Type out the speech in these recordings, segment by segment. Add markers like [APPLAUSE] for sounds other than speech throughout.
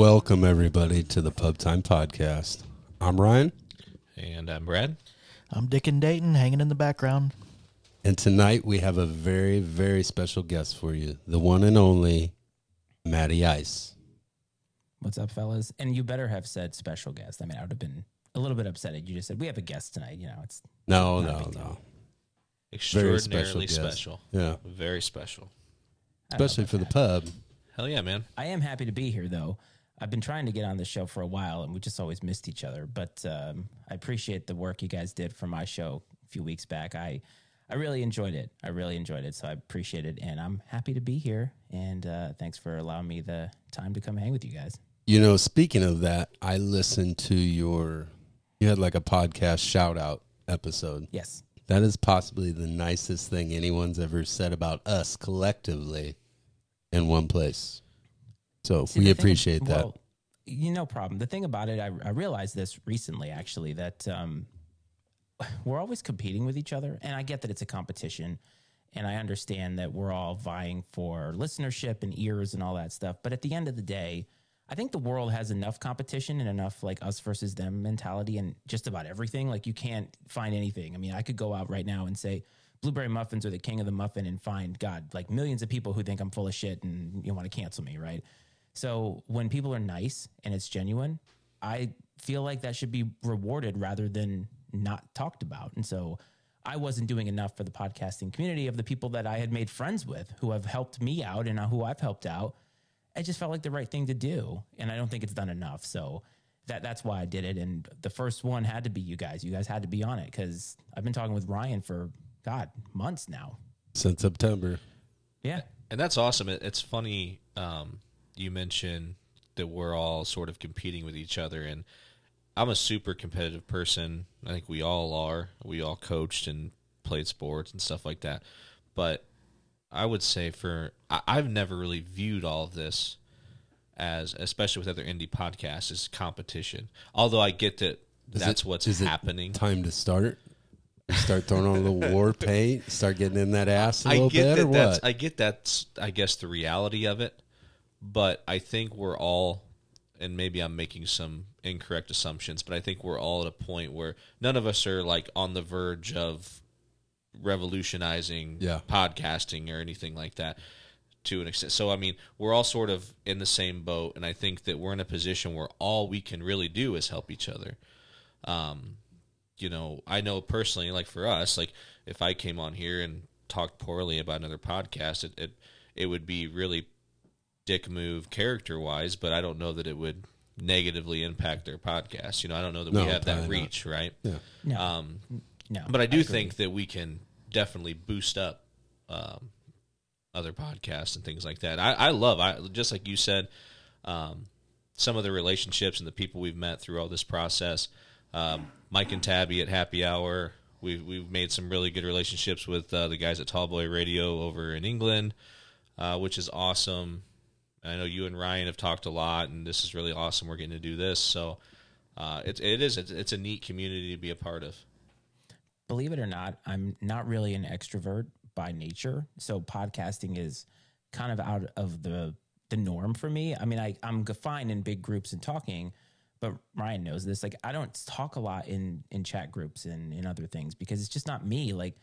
Welcome, everybody, to the Pub Time Podcast. I'm Ryan, And I'm Brad. I'm Dick and Dayton hanging in the background. and tonight we have a very, very special guest for you the one and only Matty Ice. What's up, fellas? And you better have said special guest. I mean, I would have been a little bit upset if you just said we have a guest tonight. You know, it's No, no, big no. deal. Extraordinarily guest. special. Yeah, Very special. I don't know especially about for the pub. Hell yeah, man. I am happy to be here, though. I've been trying to get on the show for a while, and we just always missed each other. But um, I appreciate the work you guys did for my show a few weeks back. I I really enjoyed it. I really enjoyed it, so I appreciate it, and I'm happy to be here. And uh, thanks for allowing me the time to come hang with you guys. You know, speaking of that, I listened to your, you had like a podcast shout out episode. Yes. That is possibly the nicest thing anyone's ever said about us collectively in one place. So See, we the thing- appreciate that. Well, you no problem. The thing about it, I, I realized this recently, actually, that um, we're always competing with each other, and I get that it's a competition, and I understand that we're all vying for listenership and ears and all that stuff. But at the end of the day, I think the world has enough competition and enough like us versus them mentality and just about everything. Like you can't find anything. I mean, I could go out right now and say blueberry muffins are the king of the muffin and find God like millions of people who think I'm full of shit and you want to cancel me, right? So when people are nice and it's genuine, I feel like that should be rewarded rather than not talked about. And so I wasn't doing enough for the podcasting community of the people that I had made friends with who have helped me out and who I've helped out. It just felt like the right thing to do. And I don't think it's done enough. So that that's why I did it. And the first one had to be you guys. You guys had to be on it because I've been talking with Ryan for God, months now. Since September. Yeah. And that's awesome. It, it's funny um, you mentioned that we're all sort of competing with each other. And I'm a super competitive person. I think we all are. We all coached and played sports and stuff like that. But I would say for I, I've never really viewed all of this as, especially with other indie podcasts, as competition. Although I get that Is that's it- what's is it happening. Time to start. Start throwing on a little [LAUGHS] war paint. Start getting in that ass a I little get bit, that. or what? I get that's I guess the reality of it, but I think we're all, and maybe I'm making some incorrect assumptions, but I think we're all at a point where none of us are like on the verge of revolutionizing Yeah. podcasting or anything like that to an extent. So I mean, we're all sort of in the same boat, and I think that we're in a position where all we can really do is help each other. Um, you know, I know personally, like for us, like if I came on here and talked poorly about another podcast, it it, it would be really dick move character wise, but I don't know that it would negatively impact their podcast. You know, I don't know that No, we have that probably not. reach, right? yeah. No. Um, no. but I do agree. think that we can definitely boost up um, other podcasts and things like that. I, I love, I just like you said, um, some of the relationships and the people we've met through all this process. Um, Mike and Tabby at Happy Hour. We've we've made some really good relationships with uh, the guys at Tallboy Radio over in England, uh, which is awesome. I know you and Ryan have talked a lot, and this is really awesome. We're getting to do this, so uh, it, it is it's, it's a neat community to be a part of. believe it or not, I'm not really an extrovert by nature. So podcasting is kind of out of the the norm for me. I mean, I I'm fine in big groups and talking, but Ryan knows this. Like, I don't talk a lot in in chat groups and in other things because it's just not me. Like,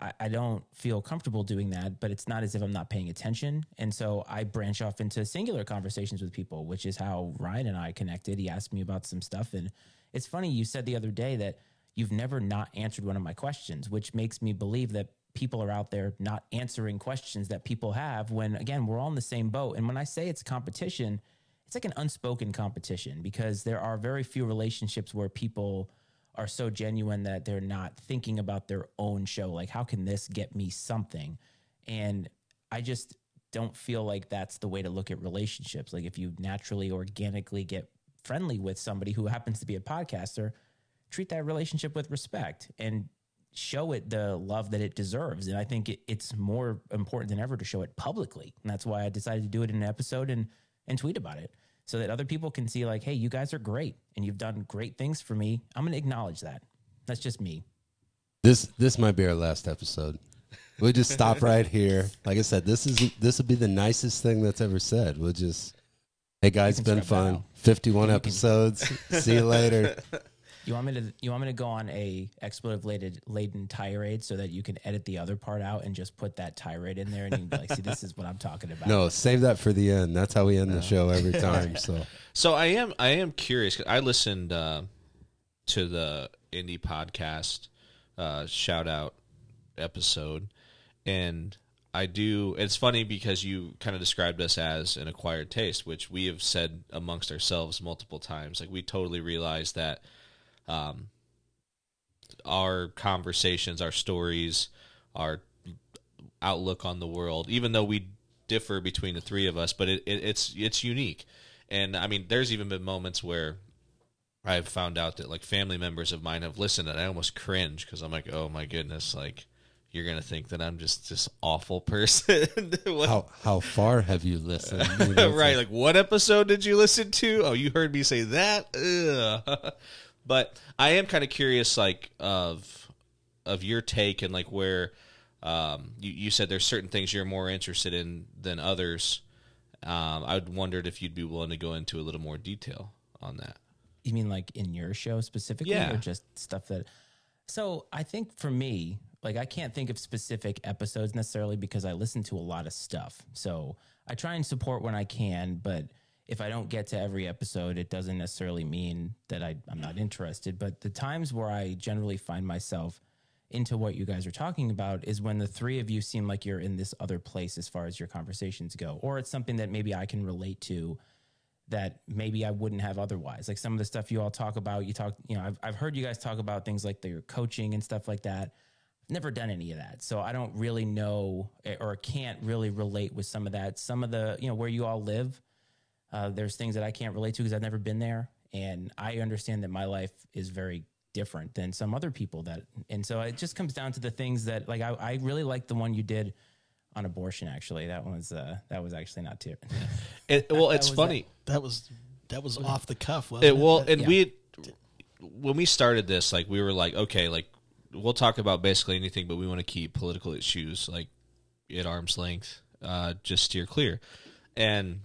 I, I don't feel comfortable doing that. But it's not as if I'm not paying attention, and so I branch off into singular conversations with people, which is how Ryan and I connected. He asked me about some stuff, and it's funny. You said the other day that you've never not answered one of my questions, which makes me believe that people are out there not answering questions that people have when again we're all in the same boat and when i say it's competition it's like an unspoken competition because there are very few relationships where people are so genuine that they're not thinking about their own show like how can this get me something and i just don't feel like that's the way to look at relationships like if you naturally organically get friendly with somebody who happens to be a podcaster treat that relationship with respect and show it the love that it deserves. And I think it, it's more important than ever to show it publicly. And that's why I decided to do it in an episode and and tweet about it so that other people can see like, hey, you guys are great and you've done great things for me. I'm going to acknowledge that. That's just me. This this might be our last episode. We'll just stop [LAUGHS] right here. Like I said, this is this will be the nicest thing that's ever said. We'll just Hey guys, been fun. 51 episodes. [LAUGHS] See you later. You want me to? You want me to go on a expletive laden laden tirade so that you can edit the other part out and just put that tirade in there, and you can be like, "See, this is what I'm talking about." [LAUGHS] No, save that for the end. That's how we end the show every [LAUGHS] time. So So I am I am curious. 'cause I listened uh, to the indie podcast uh, shout out episode, and I do. It's funny because you kind of described us as an acquired taste, which we have said amongst ourselves multiple times. Like we totally realize that um, our conversations, our stories, our outlook on the world, even though we differ between the three of us, but it, it, it's it's unique. And I mean, there's even been moments where I've found out that like family members of mine have listened, and I almost cringe because I'm like, oh my goodness, like you're gonna think that I'm just this awful [LAUGHS] person. [LAUGHS] How how far have you listened? [LAUGHS] You know, right, like- like what episode did you listen to? Oh, you heard me say that. But I am kind of curious, like of of your take and like where um, you you said there's certain things you're more interested in than others. Um, I wondered if you'd be willing to go into a little more detail on that. You mean like in your show specifically, Yeah. or just stuff that? So I think for me, like I can't think of specific episodes necessarily because I listen to a lot of stuff. So I try and support when I can, but if I don't get to every episode, it doesn't necessarily mean that I, I'm not interested. But the times where I generally find myself into what you guys are talking about is when the three of you seem like you're in this other place as far as your conversations go, or it's something that maybe I can relate to that maybe I wouldn't have otherwise. Like some of the stuff you all talk about, you talk, you know, I've, I've heard you guys talk about things like their coaching and stuff like that. I've Never done any of that. So I don't really know eh, or can't really relate with some of that. Some of the, you know, where you all live, uh, there's things that I can't relate to because I've never been there. And I understand that my life is very different than some other people that, and so it just comes down to the things that, like, I, I really like the one you did on abortion. Actually, that was, uh, that was actually not too. [LAUGHS] It, well, it's was funny. That was that was off the cuff. Wasn't It, well, and Yeah. we when we started this, like we were like, okay, like we'll talk about basically anything, but we want to keep political issues like at arm's length, uh, just steer clear. And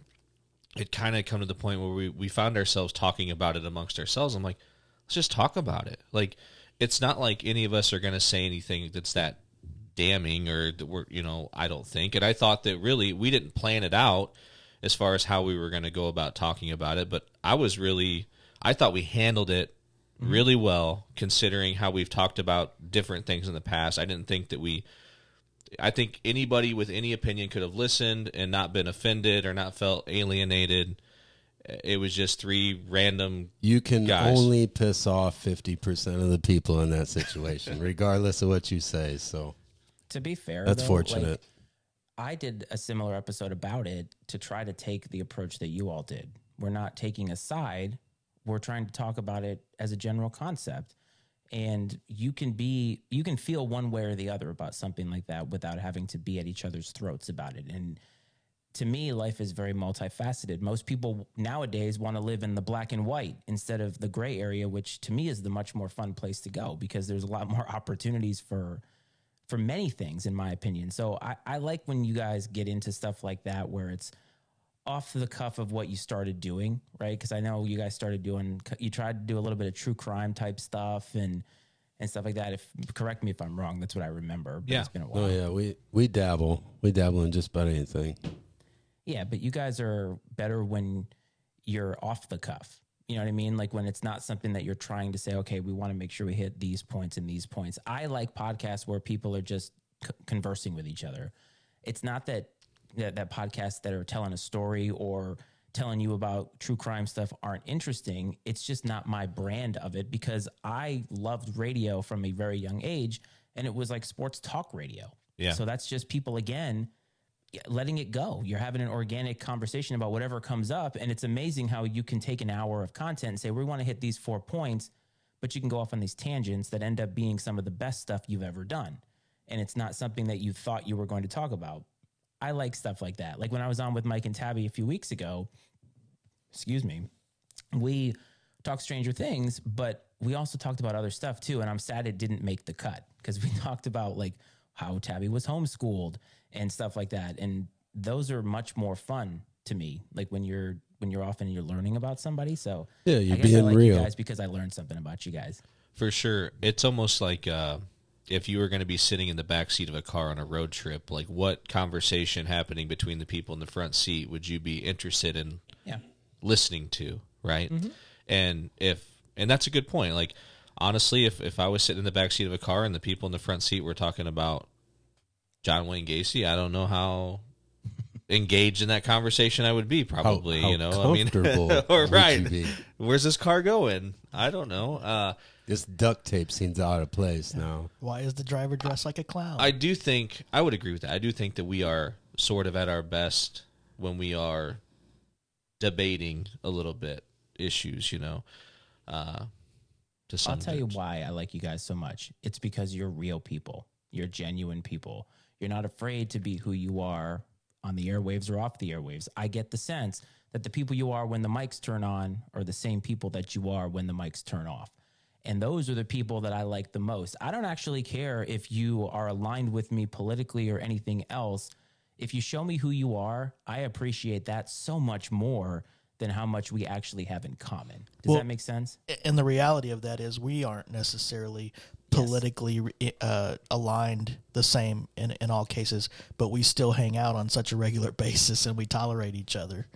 it kind of come to the point where we we found ourselves talking about it amongst ourselves. I'm like, let's just talk about it. Like it's not like any of us are going to say anything that's that damning or that we're you know I don't think. And I thought that really we didn't plan it out as far as how we were going to go about talking about it. But I was really I thought we handled it mm-hmm. really well considering how we've talked about different things in the past. I didn't think that we I think anybody with any opinion could have listened and not been offended or not felt alienated. It was just three random you can Guys. only piss off 50% of the people in that situation, [LAUGHS] regardless of what you say. So To be fair, that's though, fortunate. like, I did a similar episode about it to try to take the approach that you all did. We're not taking a side. We're trying to talk about it as a general concept. And you can be, you can feel one way or the other about something like that without having to be at each other's throats about it. And to me, life is very multifaceted. Most people nowadays want to live in the black and white instead of the gray area, which to me is the much more fun place to go because there's a lot more opportunities for for many things, in my opinion. So I, I like when you guys get into stuff like that where it's off the cuff of what you started doing, right? Because I know you guys started doing, you tried to do a little bit of true crime type stuff and and stuff like that. If correct me if I'm wrong, that's what I remember. But Yeah. it's been a oh, while. Oh yeah, we we dabble. We dabble in just about anything. Yeah, but you guys are better when you're off the cuff. You know what I mean? Like when it's not something that you're trying to say, okay, we want to make sure we hit these points and these points. I like podcasts where people are just c- conversing with each other. It's not that, that that podcasts that are telling a story or telling you about true crime stuff aren't interesting. It's just not my brand of it because I loved radio from a very young age and it was like sports talk radio. Yeah. So that's just people again letting it go. You're having an organic conversation about whatever comes up. And it's amazing how you can take an hour of content and say, we want to hit these four points, but you can go off on these tangents that end up being some of the best stuff you've ever done. And it's not something that you thought you were going to talk about. I like stuff like that. Like when I was on with Mike and Tabby a few weeks ago, excuse me, we talked Stranger Things, but we also talked about other stuff too. And I'm sad it didn't make the cut because we [LAUGHS] talked about like how Tabby was homeschooled and stuff like that. And those are much more fun to me. Like when you're when you're off and you're learning about somebody. So Yeah, you're guess I being like real. you guys because I learned something about you guys. For sure. It's almost like uh, if you were going to be sitting in the back seat of a car on a road trip, like what conversation happening between the people in the front seat would you be interested in Yeah. listening to, right? And if and that's a good point. Like honestly, if if I was sitting in the back seat of a car and the people in the front seat were talking about John Wayne Gacy, I don't know how [LAUGHS] engaged in that conversation I would be. Probably, how you know, I mean, [LAUGHS] or [LAUGHS] right. Where's this car going? I don't know. Uh, This duct tape seems out of place now. Why is the driver dressed like a clown? I do think I would agree with that. I do think that we are sort of at our best when we are debating a little bit issues, you know. Uh, to some I'll tell you why I like you guys so much. It's because you're real people. You're genuine people. You're not afraid to be who you are on the airwaves or off the airwaves. I get the sense that the people you are when the mics turn on are the same people that you are when the mics turn off. And those are the people that I like the most. I don't actually care if you are aligned with me politically or anything else. If you show me who you are, I appreciate that so much more than how much we actually have in common. Does Well, that make sense? and the reality of that is we aren't necessarily politically uh, aligned the same in, in all cases, but we still hang out on such a regular [LAUGHS] basis and we tolerate each other.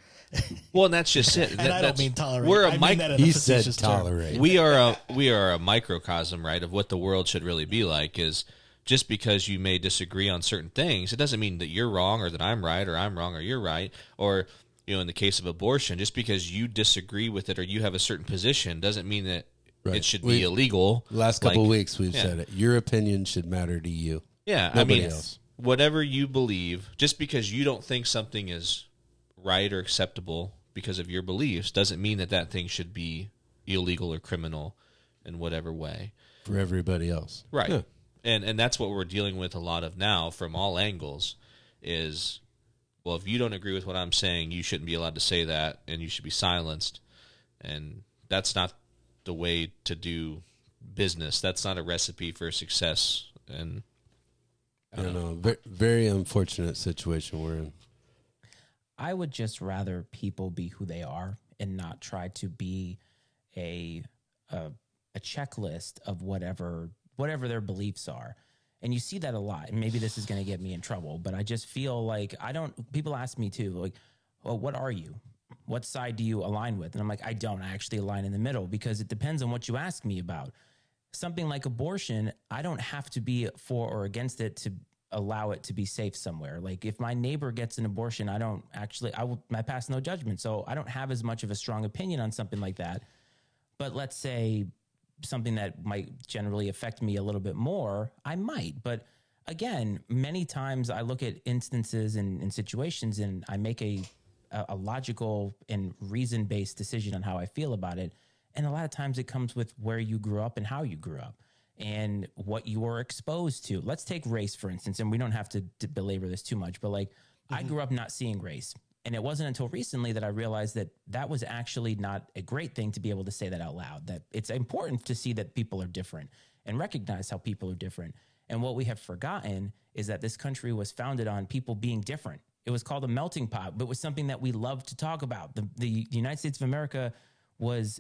Well, and that's just it. [LAUGHS] And That- I don't mean tolerate. We're I a mean mic- that in a He said facetious term. tolerate. we are a we are a microcosm, right, of what the world should really be like. Is just because you may disagree on certain things, it doesn't mean that you're wrong or that I'm right or I'm wrong or you're right. Or you know, in the case of abortion, just because you disagree with it or you have a certain position doesn't mean that Right. it should We- be illegal. Last couple Like, weeks we've yeah. said it. Your opinion should matter to you. Yeah, Nobody I mean, else. whatever you believe, just because you don't think something is right or acceptable because of your beliefs, doesn't mean that that thing should be illegal or criminal in whatever way. For everybody else. Right. Yeah. And and that's what we're dealing with a lot of now from all angles is well, if you don't agree with what I'm saying, you shouldn't be allowed to say that and you should be silenced. And that's not the way to do business. That's not a recipe for success and I don't know. Very, very unfortunate situation we're in. I would just rather people be who they are and not try to be a a, a checklist of whatever whatever their beliefs are. And you see that a lot. And maybe this is going to get me in trouble, but I just feel like I don't people ask me too like, "Well, what are you? What side do you align with?" And I'm like, "I don't. I actually align in the middle because it depends on what you ask me about." something like abortion, I don't have to be for or against it to allow it to be safe somewhere. Like if my neighbor gets an abortion, I don't actually I will I pass no judgment. So I don't have as much of a strong opinion on something like that. But let's say something that might generally affect me a little bit more, I might. But again, many times I look at instances and, and situations and I make a a, a logical and reason based decision on how I feel about it. And a lot of times it comes with where you grew up and how you grew up and what you were exposed to. Let's take race, for instance, and we don't have to, to belabor this too much, but like I mm-hmm. grew up not seeing race. And it wasn't until recently that I realized that that was actually not a great thing to be able to say that out loud. That it's important to see that people are different and recognize how people are different. And what we have forgotten is that this country was founded on people being different. It was called a melting pot, but it was something that we love to talk about. The, the United States of America was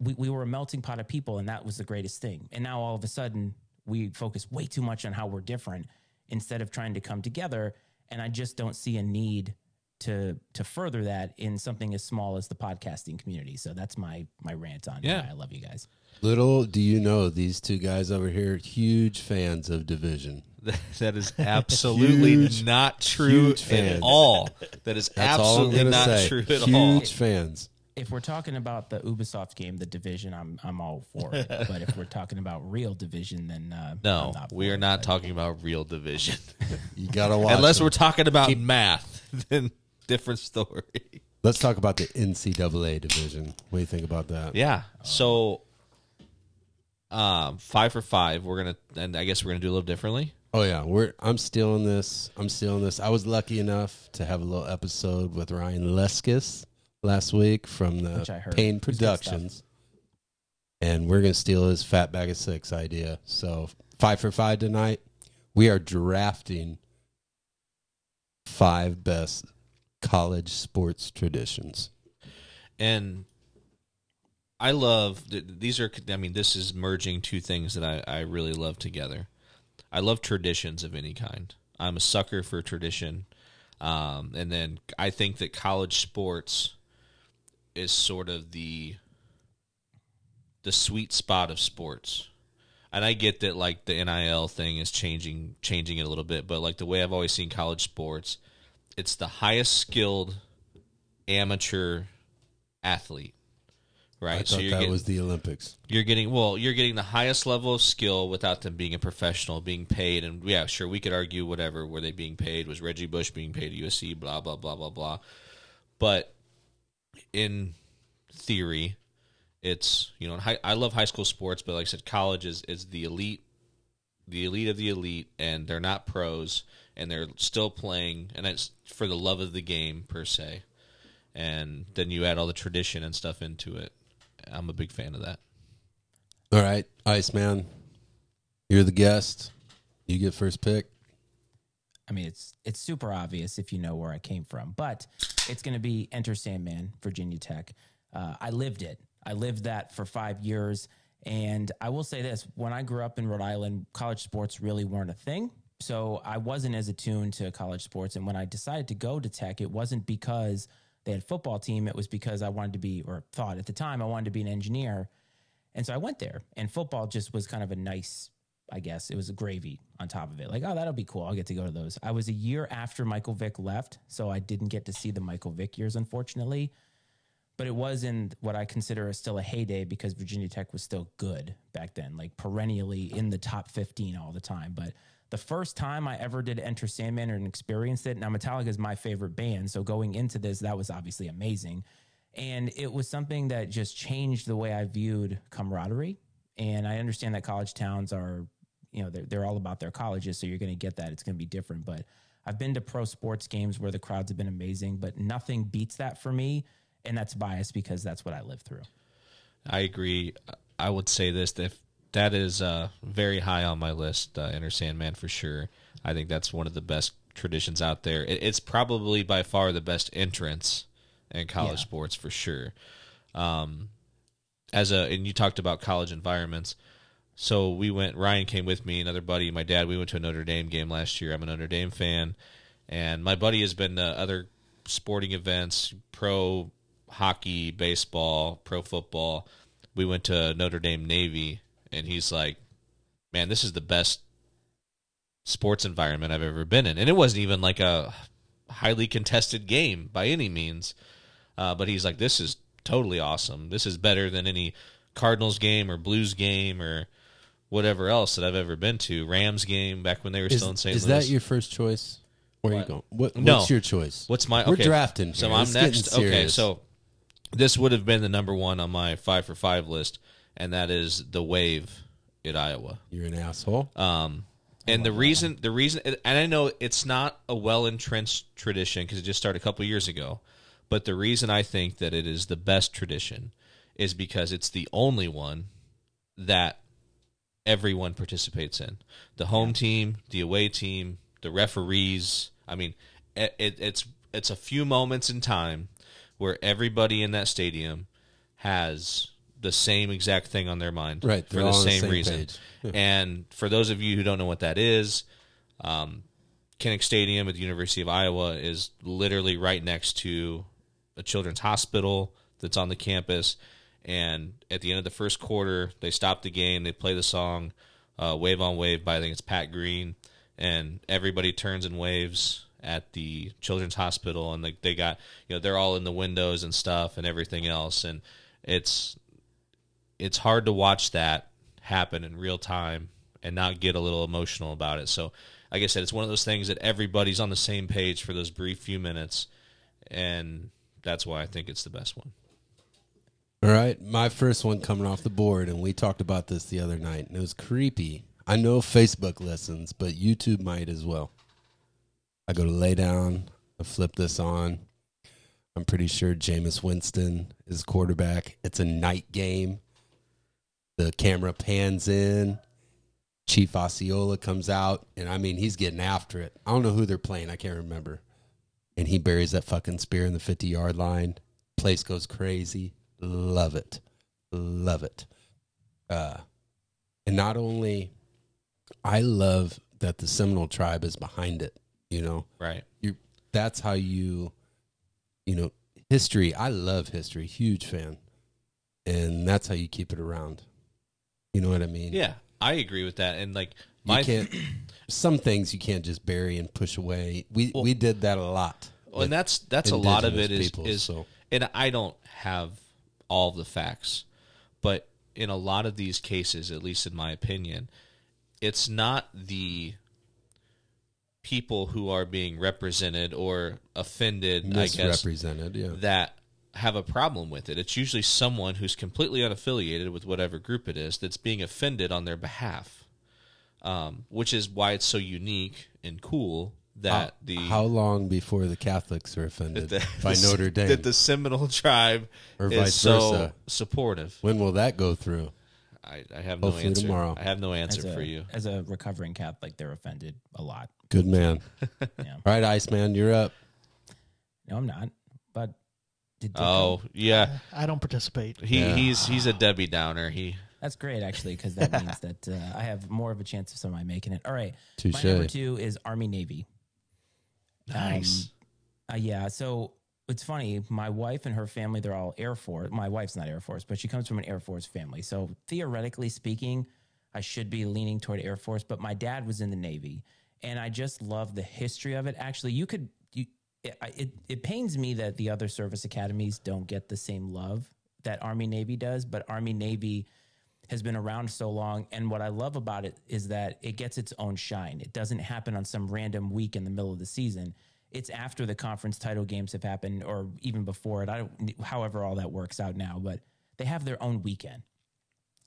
we, we were a melting pot of people and that was the greatest thing and now all of a sudden we focus way too much on how we're different instead of trying to come together and i just don't see a need to to further that in something as small as the podcasting community so that's my my rant on Yeah. i love you guys Little do you know, these two guys over here, huge fans of Division. [LAUGHS] that is [LAUGHS] absolutely Huge- not true at fan. all. [LAUGHS] That is That's absolutely not say. true at huge all. Huge fans. if we're talking about the ubisoft game the division i'm i'm all for it but if we're talking about real division then uh, No, I'm not we are it. not talking about real division. You gotta watch. Unless them. we're talking about math, then different story. Let's talk about the NCAA division. What do you think about that? Yeah. So, um, five for five. We're gonna, and I guess we're gonna do a little differently. Oh yeah, we're. I'm stealing this. I'm stealing this. I was lucky enough to have a little episode with Ryan Leskis last week from the Which I heard. Pain It was good Productions, and we're gonna steal his fat bag of six idea. So five for five tonight. We are drafting five best college sports traditions. and I love th- these are. I mean, this is merging two things that I I really love together. I love traditions of any kind. I'm a sucker for tradition, um, and then I think that college sports is sort of the the sweet spot of sports. And I get that like the NIL thing is changing changing it a little bit, but like the way I've always seen college sports, it's the highest skilled amateur athlete. Right. I thought that getting, was the Olympics. you're getting well, you're getting the highest level of skill without them being a professional, being paid and yeah, sure, we could argue whatever, were they being paid? Was Reggie Bush being paid at USC, blah, blah, blah, blah, blah. But in theory, it's you know high, I love high school sports, but like I said, college is is the elite, the elite of the elite, and they're not pros, and they're still playing, and it's for the love of the game per se, and then you add all the tradition and stuff into it. I'm a big fan of that. All right, Iceman, you're the guest. You get first pick. I mean, it's it's super obvious if you know where I came from, but it's going to be Enter Sandman, Virginia Tech. Uh, I lived it. I lived that for five years, and I will say this: when I grew up in Rhode Island, college sports really weren't a thing. So I wasn't as attuned to college sports. And when I decided to go to Tech, it wasn't because they had a football team. It was because I wanted to be, or thought at the time, I wanted to be an engineer. And so I went there, and football just was kind of a nice I guess it was a gravy on top of it. Like, oh, that'll be cool. I'll get to go to those. I was a year after Michael Vick left, so I didn't get to see the Michael Vick years, unfortunately. But it was in what I consider a, still a heyday because Virginia Tech was still good back then, like perennially in the top 15 all the time. But the first time I ever did Enter Sandman and experienced it, now Metallica is my favorite band. So going into this, that was obviously amazing. And it was something that just changed the way I viewed camaraderie. And I understand that college towns are you know they're, they're all about their colleges so you're going to get that it's going to be different but i've been to pro sports games where the crowds have been amazing but nothing beats that for me and that's biased because that's what i lived through I agree. I would say this that if that is uh, very high on my list, uh, Enter Sandman for sure. I think that's one of the best traditions out there. It, it's probably by far the best entrance in college Yeah. sports for sure. Um, as a and you talked about college environments. So we went. Ryan came with me, another buddy, my dad. We went to a Notre Dame game last year. I'm a Notre Dame fan, and my buddy has been to other sporting events, pro hockey, baseball, pro football. We went to Notre Dame Navy, and he's like, "Man, this is the best sports environment I've ever been in." And it wasn't even like a highly contested game by any means, uh, but he's like, "This is totally awesome. This is better than any Cardinals game or Blues game or." Whatever else that I've ever been to, Rams game back when they were Is, still in St. is Louis. that your first choice? Where are you What? going? What, No. What's your choice? What's my? We're okay. drafting. So here. I'm It's next. Okay, so this would have been the number one on my five for five list, and that is the Wave at Iowa. you're an asshole. Um, and the reason, the reason, and I know it's not a well entrenched tradition because it just started a couple years ago, but the reason I think that it is the best tradition is because it's the only one that everyone participates in. The home team, the away team, the referees. I mean, it, it's it's a few moments in time where everybody in that stadium has the same exact thing on their mind Right, for the same, same reason. Yeah. And for those of you who don't know what that is, um, Kinnick Stadium at the University of Iowa is literally right next to a children's hospital that's on the campus. And at the end of the first quarter, they stop the game. They play the song uh, "Wave on Wave" by I think it's Pat Green, and everybody turns and waves at the children's hospital. And they, they got you know they're all in the windows and stuff and everything else. And it's it's hard to watch that happen in real time and not get a little emotional about it. So, like I said, it's one of those things that everybody's on the same page for those brief few minutes, and that's why I think it's the best one. All right, my first one coming off the board, and we talked about this the other night, and it was creepy. I know Facebook listens, but YouTube might as well. I go to lay down, I flip this on. I'm pretty sure Jameis Winston is quarterback. It's a night game. The camera pans in. Chief Osceola comes out, and I mean, he's getting after it. I don't know who they're playing. I can't remember. And he buries that fucking spear in the 50 yard line Place goes crazy. Love it. Love it. Uh, and not only, I love that the Seminole tribe is behind it. You know, Right. you that's how you, you know, history. I love history. Huge fan, and that's how you keep it around. You know what I mean? Yeah, I agree with that. And like You my can't. Some things you can't just bury and push away. We Well- we did that a lot. Well, and that's that's a lot of it is people, is so. and I don't have all the facts, but in a lot of these cases, at least in my opinion, it's not the people who are being represented or offended, I guess, misrepresented. Yeah. that have a problem with it. It's usually someone who's completely unaffiliated with whatever group it is that's being offended on their behalf. Um, which is why it's so unique and cool that the How long before the Catholics are offended the- by the- Notre [LAUGHS] Dame? that the Seminole [LAUGHS] tribe Or is vice so versa. supportive. when will that go through? I, I have no Hopefully answer. tomorrow. I have no answer a, for you. as a recovering Catholic, they're offended a lot. Good man. [LAUGHS] Yeah. All right, Iceman, you're up. No, I'm not. But did Dick Oh yeah, I don't participate. he Yeah. he's he's a Debbie Downer. He That's great, actually, because that means that uh, I have more of a chance of somebody making it. All right. Touche. My number two is Army Navy. nice. Uh, yeah. So it's funny. My wife and her family, they're all Air Force. My wife's not Air Force, but she comes from an Air Force family. So theoretically speaking, I should be leaning toward Air Force, but my dad was in the Navy. And I just love the history of it. Actually, you could, you, it, it, it pains me that the other service academies don't get the same love that Army Navy does, but Army Navy has been around so long. And what I love about it is that it gets its own shine. It doesn't happen on some random week in the middle of the season. It's after the conference title games have happened or even before it. I don't, however, all that works out now, but they have their own weekend.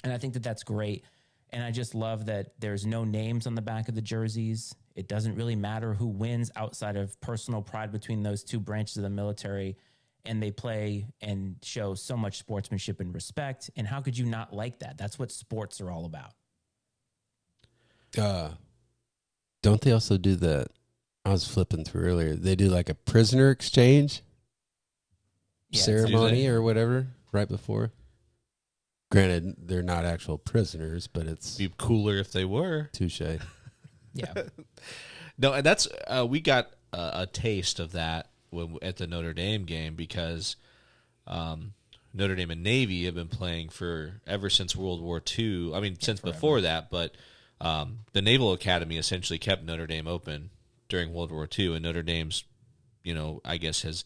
And I think that that's great. And I just love that there's no names on the back of the jerseys. It doesn't really matter who wins outside of personal pride between those two branches of the military. And they play and show so much sportsmanship and respect. And how could you not like that? That's what sports are all about. Uh, don't they also do that? I was flipping through earlier. They do like a prisoner exchange Yeah, ceremony or whatever right before. Granted, they're not actual prisoners, but it's be cooler if they were. touche. Yeah. [LAUGHS] No, and that's uh, we got a, a taste of that when, at the Notre Dame game because um, Notre Dame and Navy have been playing for ever since World War II. I mean, since before that, but um, the Naval Academy essentially kept Notre Dame open during World War II, and Notre Dame's, you know, I guess has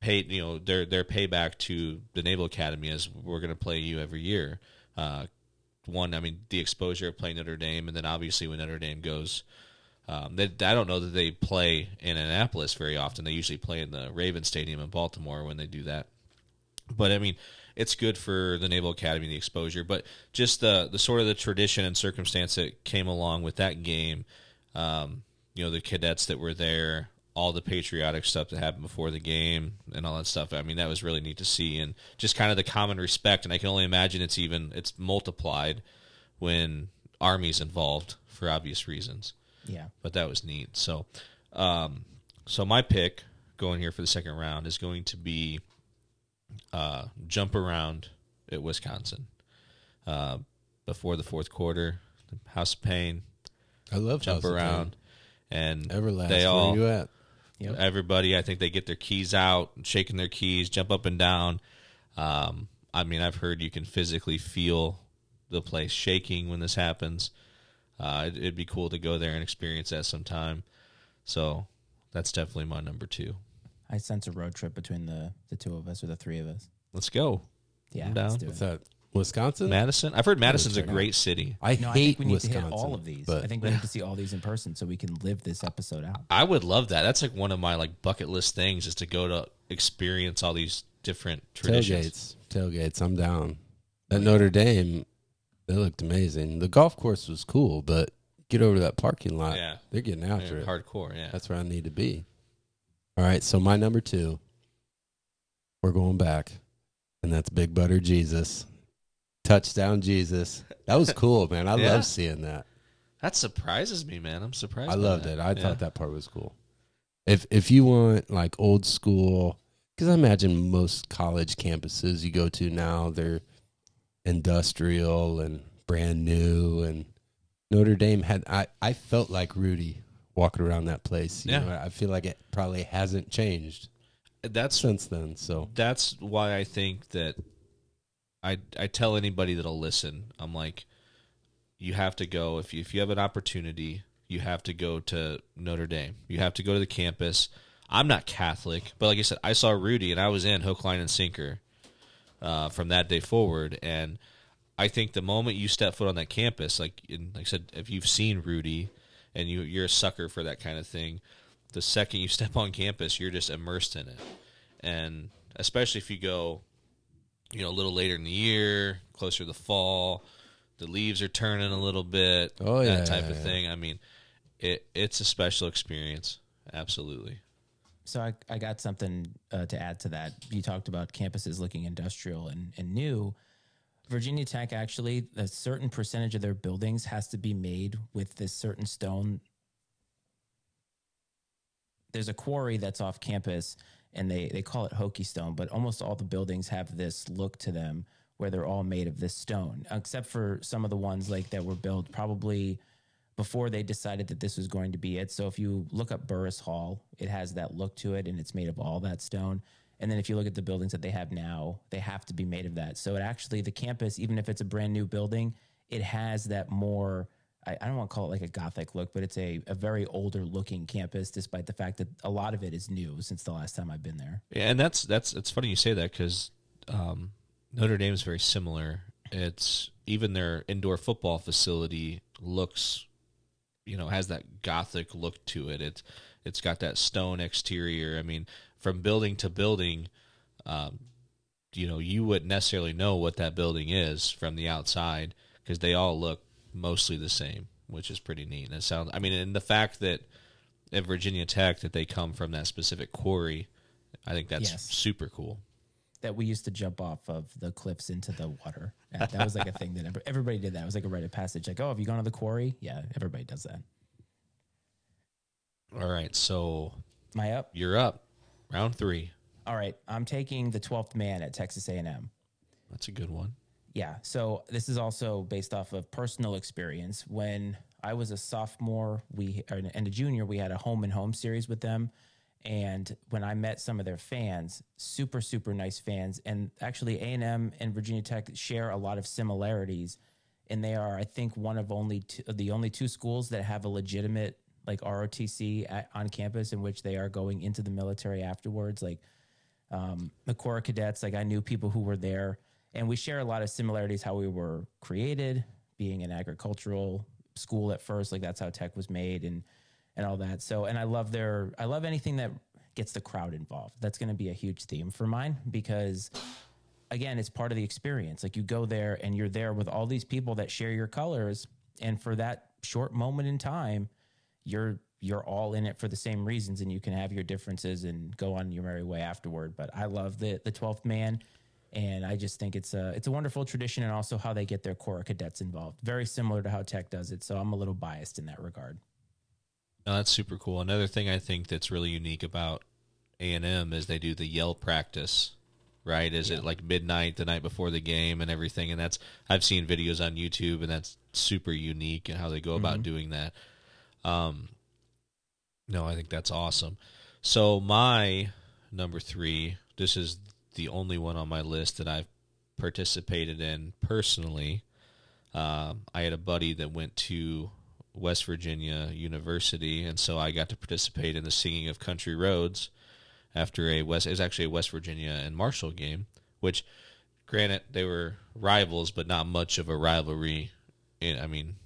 paid, you know, their their payback to the Naval Academy is we're going to play you every year. Uh, one, I mean, the exposure of playing Notre Dame, and then obviously when Notre Dame goes, um, they, I don't know that they play in Annapolis very often. They usually play in the Raven Stadium in Baltimore when they do that. But I mean, it's good for the Naval Academy the exposure, but just the the sort of the tradition and circumstance that came along with that game. Um, you know, the cadets that were there, all the patriotic stuff that happened before the game, and all that stuff. I mean, that was really neat to see, and just kind of the common respect. And I can only imagine it's even it's multiplied when armies involved for obvious reasons Yeah. but that was neat. So, um, so my pick going here for the second round is going to be uh, jump around at Wisconsin uh, before the fourth quarter. House of Pain, I love jump around, and Pain. Everlast. they all where you at? Yep. everybody. I think they get their keys out, shaking their keys, jump up and down. Um, I mean, I've heard you can physically feel the place shaking when this happens. Uh, it, it'd be cool to go there and experience that sometime. So that's definitely my number two. I sense a road trip between the, the two of us or the three of us. Let's go, Yeah. I'm let's down. do What's it. that? Wisconsin? Madison. I've heard Madison's a check it out. great city. I No, I hate think we need Wisconsin. to hit all of these. But I think we need to see all [LAUGHS] these in person so we can live this episode out. I would love that. That's like one of my like bucket list things is to go to experience all these different traditions. tailgates, tailgates. I'm down. At Notre Dame, they looked amazing. The golf course was cool, but get over to that parking lot. Yeah. they're getting after Yeah, it. hardcore. Yeah. That's where I need to be. All right, so my number two, we're going back, and that's Big Butter Jesus, touchdown Jesus. That was cool, man. I [LAUGHS] Yeah. love seeing that. That surprises me, man. I'm surprised. I by loved that. it. I Yeah. thought that part was cool. If if you want like old school, Because I imagine most college campuses you go to now, they're industrial and brand new. And Notre Dame had, I, I felt like Rudy walking around that place. You Yeah. know, I feel like it probably hasn't changed That's since then. So, that's why I think that I I tell anybody that'll listen, I'm like, you have to go if you, if you have an opportunity, you have to go to Notre Dame. You have to go to the campus. I'm not Catholic, but like I said, I saw Rudy and I was in hook, line, and sinker uh, from that day forward. And I think the moment you step foot on that campus, like in, like I said, if you've seen Rudy and you you're a sucker for that kind of thing, the second you [LAUGHS] step on campus, you're just immersed in it. And especially if you go, you know, a little later in the year, closer to the fall, the leaves are turning a little bit, Oh, yeah, that type yeah, of yeah. thing. I mean, it it's a special experience, absolutely. So I, I got something uh, to add to that. You talked about campuses looking industrial and, and new. Virginia Tech actually, a certain percentage of their buildings has to be made with this certain stone. There's a quarry that's off campus and they, they call it Hokie Stone, but almost all the buildings have this look to them where they're all made of this stone, except for some of the ones like that were built probably before they decided that this was going to be it. So if you look up Burruss Hall, it has that look to it and it's made of all that stone. And then if you look at the buildings that they have now, they have to be made of that. So it actually, the campus, even if it's a brand new building, it has that more, I, I don't want to call it like a Gothic look, but it's a, a very older looking campus, despite the fact that a lot of it is new since the last time I've been there. Yeah, and that's that's it's funny you say that because um, Notre Dame is very similar. It's even their indoor football facility looks, you know, has that gothic look to it. It's it's got that stone exterior. I mean, from building to building, um, you know, you wouldn't necessarily know what that building is from the outside because they all look mostly the same, which is pretty neat. And it sounds, I mean, and the fact that at Virginia Tech that they come from that specific quarry, I think that's Yes. super cool. That we used to jump off of the cliffs into the water. That that was like a thing that everybody did. That it was like a rite of passage. Like, oh, have you gone to the quarry? Yeah, everybody does that. All right, so Am I up? you're up, round three. All right, I'm taking the 12th man at Texas A&M. That's a good one. Yeah, so this is also based off of personal experience. When I was a sophomore, we and a junior, we had a home and home series with them. And when I met some of their fans, super super nice fans, and actually A and M and Virginia Tech share a lot of similarities, and they are, I think, one of only two, the only two schools that have a legitimate like ROTC at, on campus in which they are going into the military afterwards. Like um, the Corps Cadets, like I knew people who were there, and we share a lot of similarities how we were created, being an agricultural school at first, like that's how tech was made, and and all that. So, and I love their, I love anything that gets the crowd involved. That's going to be a huge theme for mine because. Again, it's part of the experience. Like you go there and you're there with all these people that share your colors, and for that short moment in time, you're you're all in it for the same reasons and you can have your differences and go on your merry way afterward but i love the the 12th man and i just think it's a it's a wonderful tradition and also how they get their corps cadets involved very similar to how tech does it so i'm a little biased in that regard No, that's super cool. Another thing I think that's really unique about A and M is they do the yell practice. Right? Is it like midnight the night before the game and everything? And that's I've seen videos on YouTube, and that's super unique and how they go about doing that. Um, no, I think that's awesome. So my number three, this is the only one on my list that I've participated in personally. Um, I had a buddy that went to West Virginia University, and so I got to participate in the singing of country roads after a West. It was actually a West Virginia and Marshall game, which, granted, they were rivals, but not much of a rivalry. In, I mean,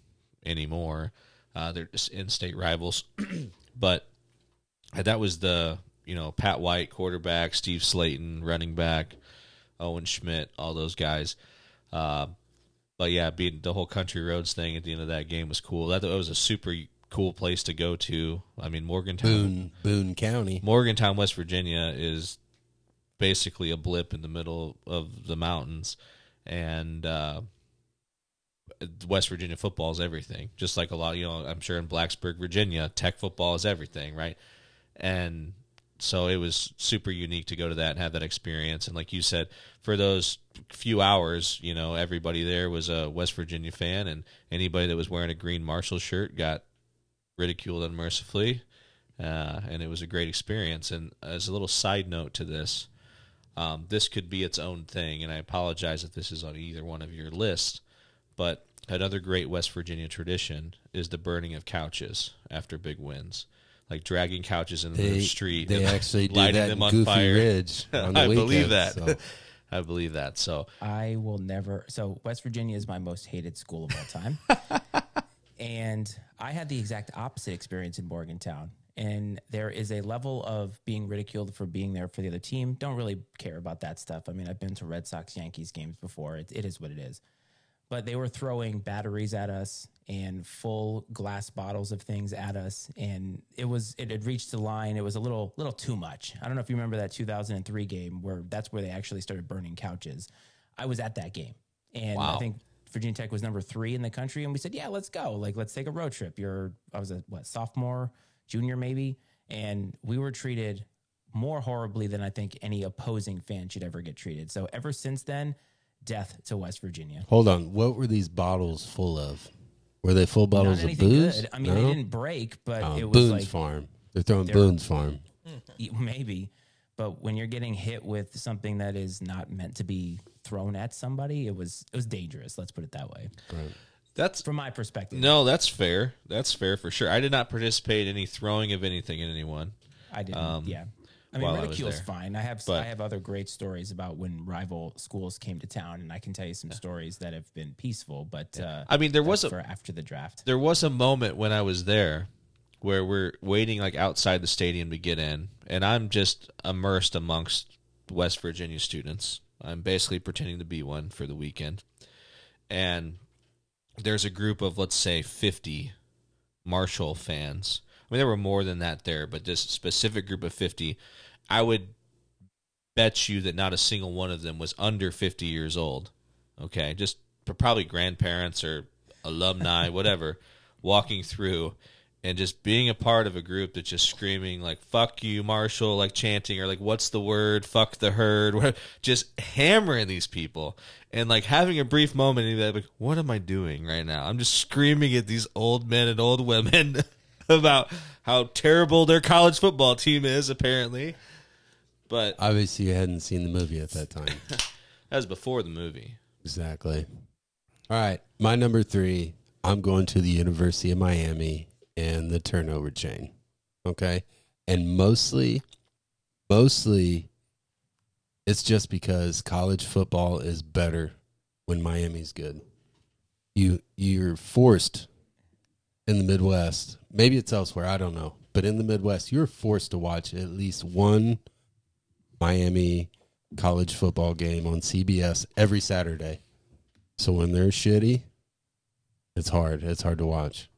anymore. Uh, they're just in-state rivals, [CLEARS THROAT] but that was the you know Pat White quarterback, Steve Slaton running back, Owen Schmidt, all those guys. Uh, but yeah, being the whole country roads thing at the end of that game was cool. That, that was a super cool place to go to. I mean, Morgantown, Boone, Boone County. Morgantown, West Virginia is basically a blip in the middle of the mountains, and uh, West Virginia football is everything. Just like a lot, you know, I'm sure in Blacksburg, Virginia, Tech football is everything, right? And so it was super unique to go to that and have that experience. And like you said, for those few hours, you know, everybody there was a West Virginia fan, and anybody that was wearing a green Marshall shirt got ridiculed unmercifully. Uh, and it was a great experience. And as a little side note to this, um, this could be its own thing. And I apologize if this is on either one of your lists, but another great West Virginia tradition is the burning of couches after big wins like dragging couches into They, the street. they and actually [LAUGHS] do lighting that them in on Goofy fire. Ridge [LAUGHS] on the I believe that. so. [LAUGHS] I believe that. So I will never. So West Virginia is my most hated school of all time, and I had the exact opposite experience in Morgantown. And there is a level of being ridiculed for being there for the other team. Don't really care about that stuff. I mean, I've been to Red Sox Yankees games before. It, it is what it is. But they were throwing batteries at us and full glass bottles of things at us, and it was it had reached the line. It was a little little too much. I don't know if you remember that 2003 game where that's where they actually started burning couches. I was at that game, and I think Virginia Tech was number three in the country, and we said, "Yeah, let's go. Like, let's take a road trip." You're, I was a what sophomore, junior, maybe, and we were treated more horribly than I think any opposing fan should ever get treated. So ever since then, death to West Virginia. Hold on. What were these bottles full of? Were they full bottles of booze? good. I mean, No? they didn't break, but Oh, it was Boone's like Farm. They're throwing They're- Boone's Farm. [LAUGHS] maybe. But when you're getting hit with something that is not meant to be thrown at somebody, it was it was dangerous. Let's put it that way, that's from my perspective. no, that's fair. That's fair for sure. I did not participate in any throwing of anything at anyone. I didn't. Um, yeah. I mean, ridicule's fine. I have But- I have other great stories about when rival schools came to town, and I can tell you some stories that have been peaceful. But uh, I mean, there was a for after the draft. there was a moment when I was there where we're waiting like outside the stadium to get in, and I'm just immersed amongst West Virginia students. I'm basically pretending to be one for the weekend, and there's a group of let's say 50 Marshall fans. I mean, there were more than that there, but this specific group of 50, I would bet you that not a single one of them was under 50 years old. Okay, just probably grandparents or alumni, [LAUGHS] whatever, walking through and just being a part of a group that's just screaming like "fuck you, Marshall," like chanting or like "what's the word?" "fuck the herd," [LAUGHS] just hammering these people and like having a brief moment and like, "What am I doing right now?" I'm just screaming at these old men and old women [LAUGHS] [LAUGHS] about how terrible their college football team is, apparently. But Obviously, you hadn't seen the movie at that time. [LAUGHS] that was before the movie. exactly. All right. My number three, I'm going to the University of Miami and the turnover chain. Okay. And mostly, mostly, it's just because college football is better when Miami's good. You you're forced in the Midwest. Maybe it's elsewhere. I don't know. But in the Midwest, you're forced to watch at least one Miami college football game on CBS every Saturday. So when they're shitty, it's hard. It's hard to watch.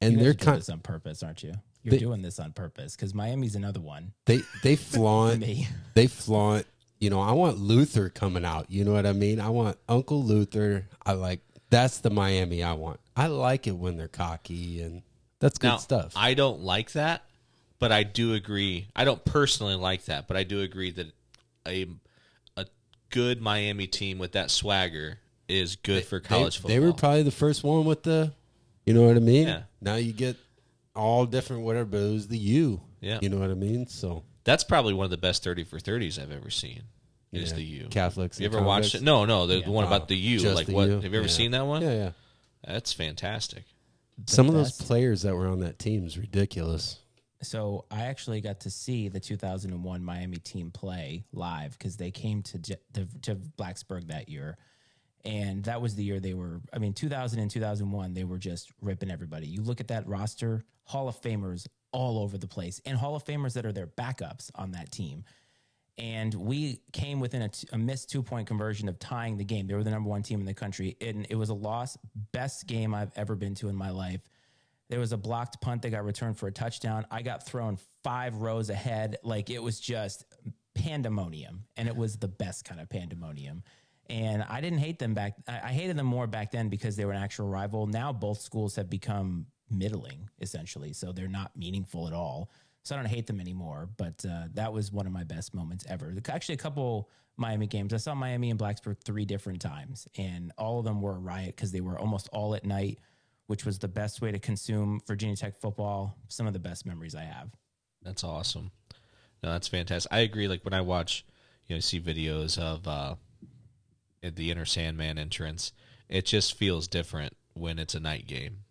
And they're doing kind this on purpose, aren't you? You're They- doing this on purpose because Miami's another one. they they [LAUGHS] flaunt me, they flaunt. You know, I want Luther coming out. You know what I mean? I want Uncle Luther. I like that's the Miami I want. I like it when they're cocky and that's good now, stuff. I don't like that, but I do agree. I don't personally like that, but I do agree that a a good Miami team with that swagger is good for college they, football. They were probably the first one with the, you know what I mean? Yeah. Now you get all different whatever, but it was the U. Yeah. You know what I mean? So That's probably one of the best thirty for thirties I've ever seen. Is yeah. the U Catholics. You ever watched it? No, no, the, the one Oh, about the U. just Like the what? U? Have you ever Yeah. seen that one? Yeah, yeah. That's fantastic. Some of those players that were on that team is ridiculous. so I actually got to see the 2001 Miami team play live because they came to, to to Blacksburg that year, and that was the year they were. I mean, 2000 and 2001, they were just ripping everybody. You look at that roster, Hall of Famers all over the place, and Hall of Famers that are their backups on that team. And we came within a, t- a missed two point conversion of tying the game. They were the number one team in the country, and it was a loss. Best game I've ever been to in my life. There was a blocked punt that got returned for a touchdown. I got thrown five rows ahead. Like it was just pandemonium, and it was the best kind of pandemonium. And I didn't hate them back. I I hated them more back then because they were an actual rival. Now both schools have become middling essentially, so they're not meaningful at all. So I don't hate them anymore. But uh, that was one of my best moments ever. Actually, a couple Miami games. I saw Miami and Blacksburg three different times, and all of them were a riot because they were almost all at night, which was the best way to consume Virginia Tech football. Some of the best memories I have. That's awesome. No, that's fantastic. I agree. Like when I watch, you know, see videos of uh, the Enter Sandman entrance, it just feels different when it's a night game,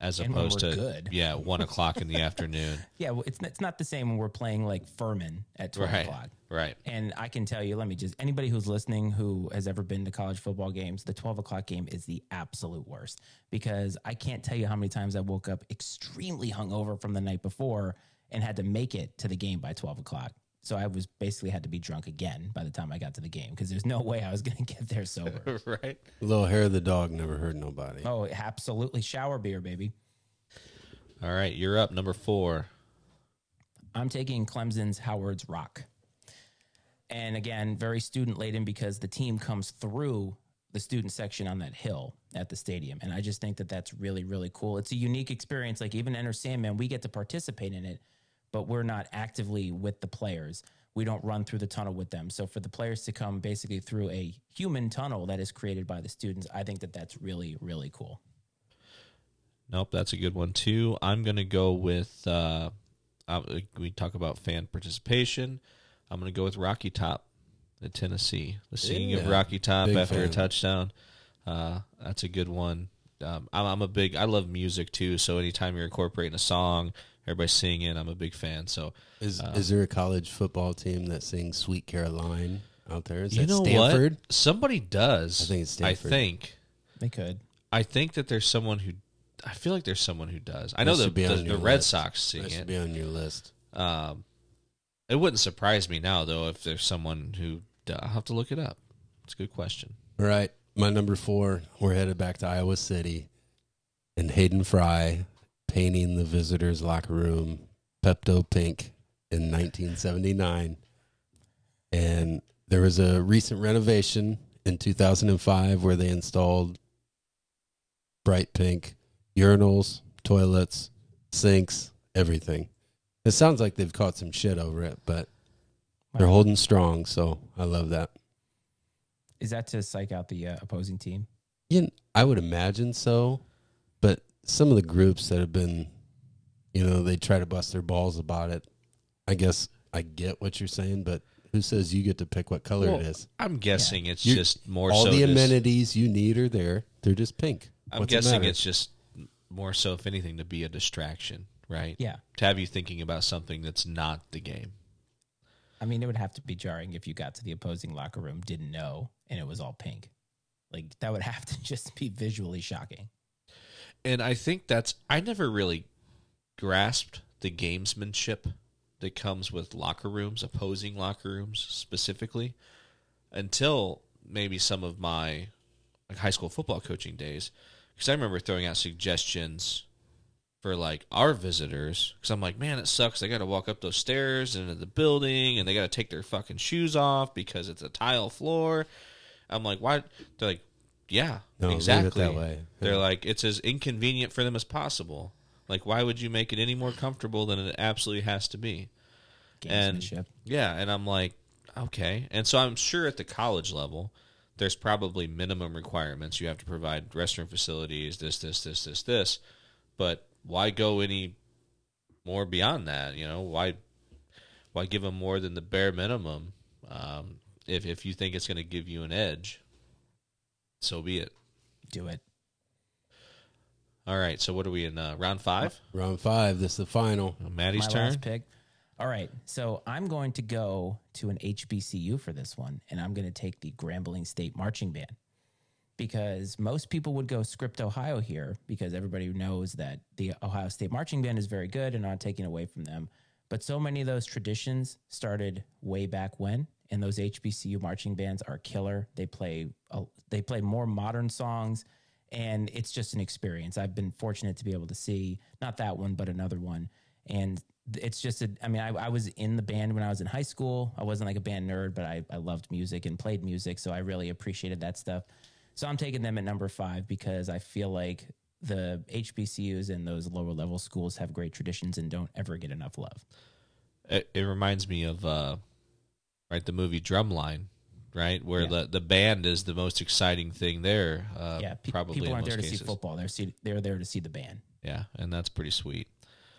as And opposed to good. yeah, one o'clock in the [LAUGHS] afternoon. Yeah, well, it's it's not the same when we're playing like Furman at twelve Right, o'clock. right. And I can tell you, let me just anybody who's listening who has ever been to college football games, the 12 o'clock game is the absolute worst because I can't tell you how many times I woke up extremely hungover from the night before and had to make it to the game by 12 o'clock. So I was basically had to be drunk again by the time I got to the game because there's no way I was going [LAUGHS] to get there sober. [LAUGHS] right. Little hair of the dog never hurt nobody. oh, absolutely. Shower beer, baby. All right, you're up. Number four. I'm taking Clemson's Howard's Rock. And again, very student laden because the team comes through the student section on that hill at the stadium. And I just think that that's really, really cool. It's a unique experience. Like even Enter Sandman, we get to participate in it, but we're not actively with the players. We don't run through the tunnel with them. So for the players to come basically through a human tunnel that is created by the students, I think that that's really, really cool. Nope, that's a good one too. I'm gonna go with. Uh, uh, we talk about fan participation. I'm gonna go with Rocky Top, at Tennessee. The singing of Rocky Top big after a touchdown. Uh, that's a good one. Um, I'm, I'm a big. I love music too. So anytime you're incorporating a song, everybody's singing. It. I'm a big fan. So Is is there a college football team that sings "Sweet Caroline" out there? Is you that know Stanford? what? Somebody does. I think it's I think. They could. I think that there's someone who. I feel like there's someone who does. I know the be the, the Red list. Sox sing That should it. be on your list. Um, it wouldn't surprise me now though if there's someone who. I'll have to look it up. It's a good question. All right, my number four. We're headed back to Iowa City, and Hayden Fry painting the visitors' locker room Pepto pink in 1979. And there was a recent renovation in 2005 where they installed bright pink urinals, toilets, sinks, everything. It sounds like they've caught some shit over it, but they're holding strong. So I love that. Is that to psych out the uh, opposing team? Yeah, I would imagine so, some of the groups that have been, you know, they try to bust their balls about it. I guess I get what you're saying, but who says you get to pick what color Well, it is? I'm guessing it's You- just more All so. the just- amenities you need are there. They're just pink. I'm What's it guessing it's just more so, if anything, to be a distraction, right? Yeah. To have you thinking about something that's not the game. I mean, it would have to be jarring if you got to the opposing locker room, didn't know, and it was all pink. Like that would have to [LAUGHS] just be visually shocking. And I think that's I never really grasped the gamesmanship that comes with locker rooms, opposing locker rooms specifically, until maybe some of my like high school football coaching days. Because I remember throwing out suggestions for like our visitors. Because I'm like, man, it sucks. They got to walk up those stairs into the building, and they got to take their fucking shoes off because it's a tile floor. I'm like, why? They're like, yeah, No, exactly. that way. They're like, it's as inconvenient for them as possible. Like, why would you make it any more comfortable than it absolutely has to be? And yeah, and I'm like, okay. And so I'm sure at the college level, there's probably minimum requirements. You have to provide restroom facilities, this, this, this, this, this. But why go any more beyond that? You know, why why give them more than the bare minimum? Um, if if you think it's going to give you an edge, so be it. Do it. All right. So what are we in uh, round five? round five. This is the final. Maddie's My turn. last pick. All right. So I'm going to go to an HBCU for this one, and I'm going to take the Grambling State Marching Band because most people would go Script Ohio here because everybody knows that the Ohio State Marching Band is very good and not taking away from them. But so many of those traditions started way back when, and those HBCU marching bands are killer. They play uh, they play more modern songs, and it's just an experience. I've been fortunate to be able to see not that one, but another one, and it's just a. I mean, I, I was in the band when I was in high school. I wasn't like a band nerd, but I I loved music and played music, so I really appreciated that stuff. So I'm taking them at number five because I feel like the HBCUs and those lower level schools have great traditions and don't ever get enough love. It, it reminds me of uh, right the movie Drumline, right where Yeah. the the band is the most exciting thing there. Uh, yeah, pe- probably people aren't there to cases. see football. They're see, they're there to see the band. Yeah, and that's pretty sweet.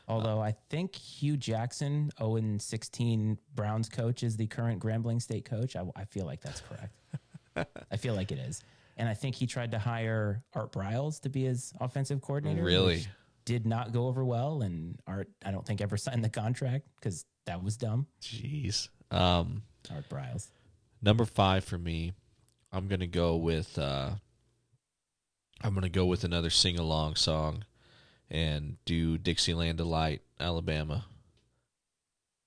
Although I think Hue Jackson, 0 and 16 Browns coach, is the current Grambling State coach. I, I feel like that's correct. [LAUGHS] I feel like it is. And I think he tried to hire Art Briles to be his offensive coordinator. Really? Did not go over well. And Art, I don't think ever signed the contract because that was dumb. Jeez. Um, Art Briles. Number five for me, I'm gonna go with uh I'm gonna go with another sing along song and do Dixieland Delight, Alabama.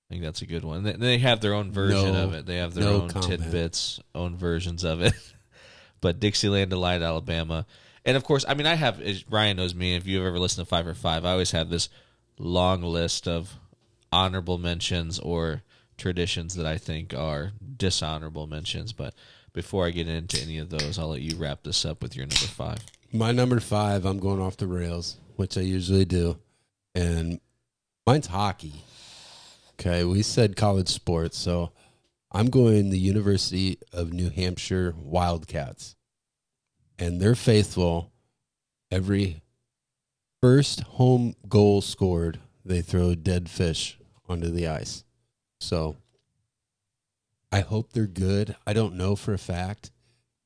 I think that's a good one. They, they have their own version No- of it. They have their no own comment. tidbits, own versions of it. [LAUGHS] but Dixieland Delight, Alabama, and of course, I mean, I have. Ryan knows me. If you've ever listened to Five for Five, I always have this long list of honorable mentions or traditions that I think are dishonorable mentions. But before I get into any of those, I'll let you wrap this up with your number five. My number five, I'm going off the rails, which I usually do. And mine's hockey. Okay, we said college sports, so I'm going the University of New Hampshire Wildcats. And they're faithful. Every first home goal scored, they throw dead fish onto the ice. So I hope they're good. I don't know for a fact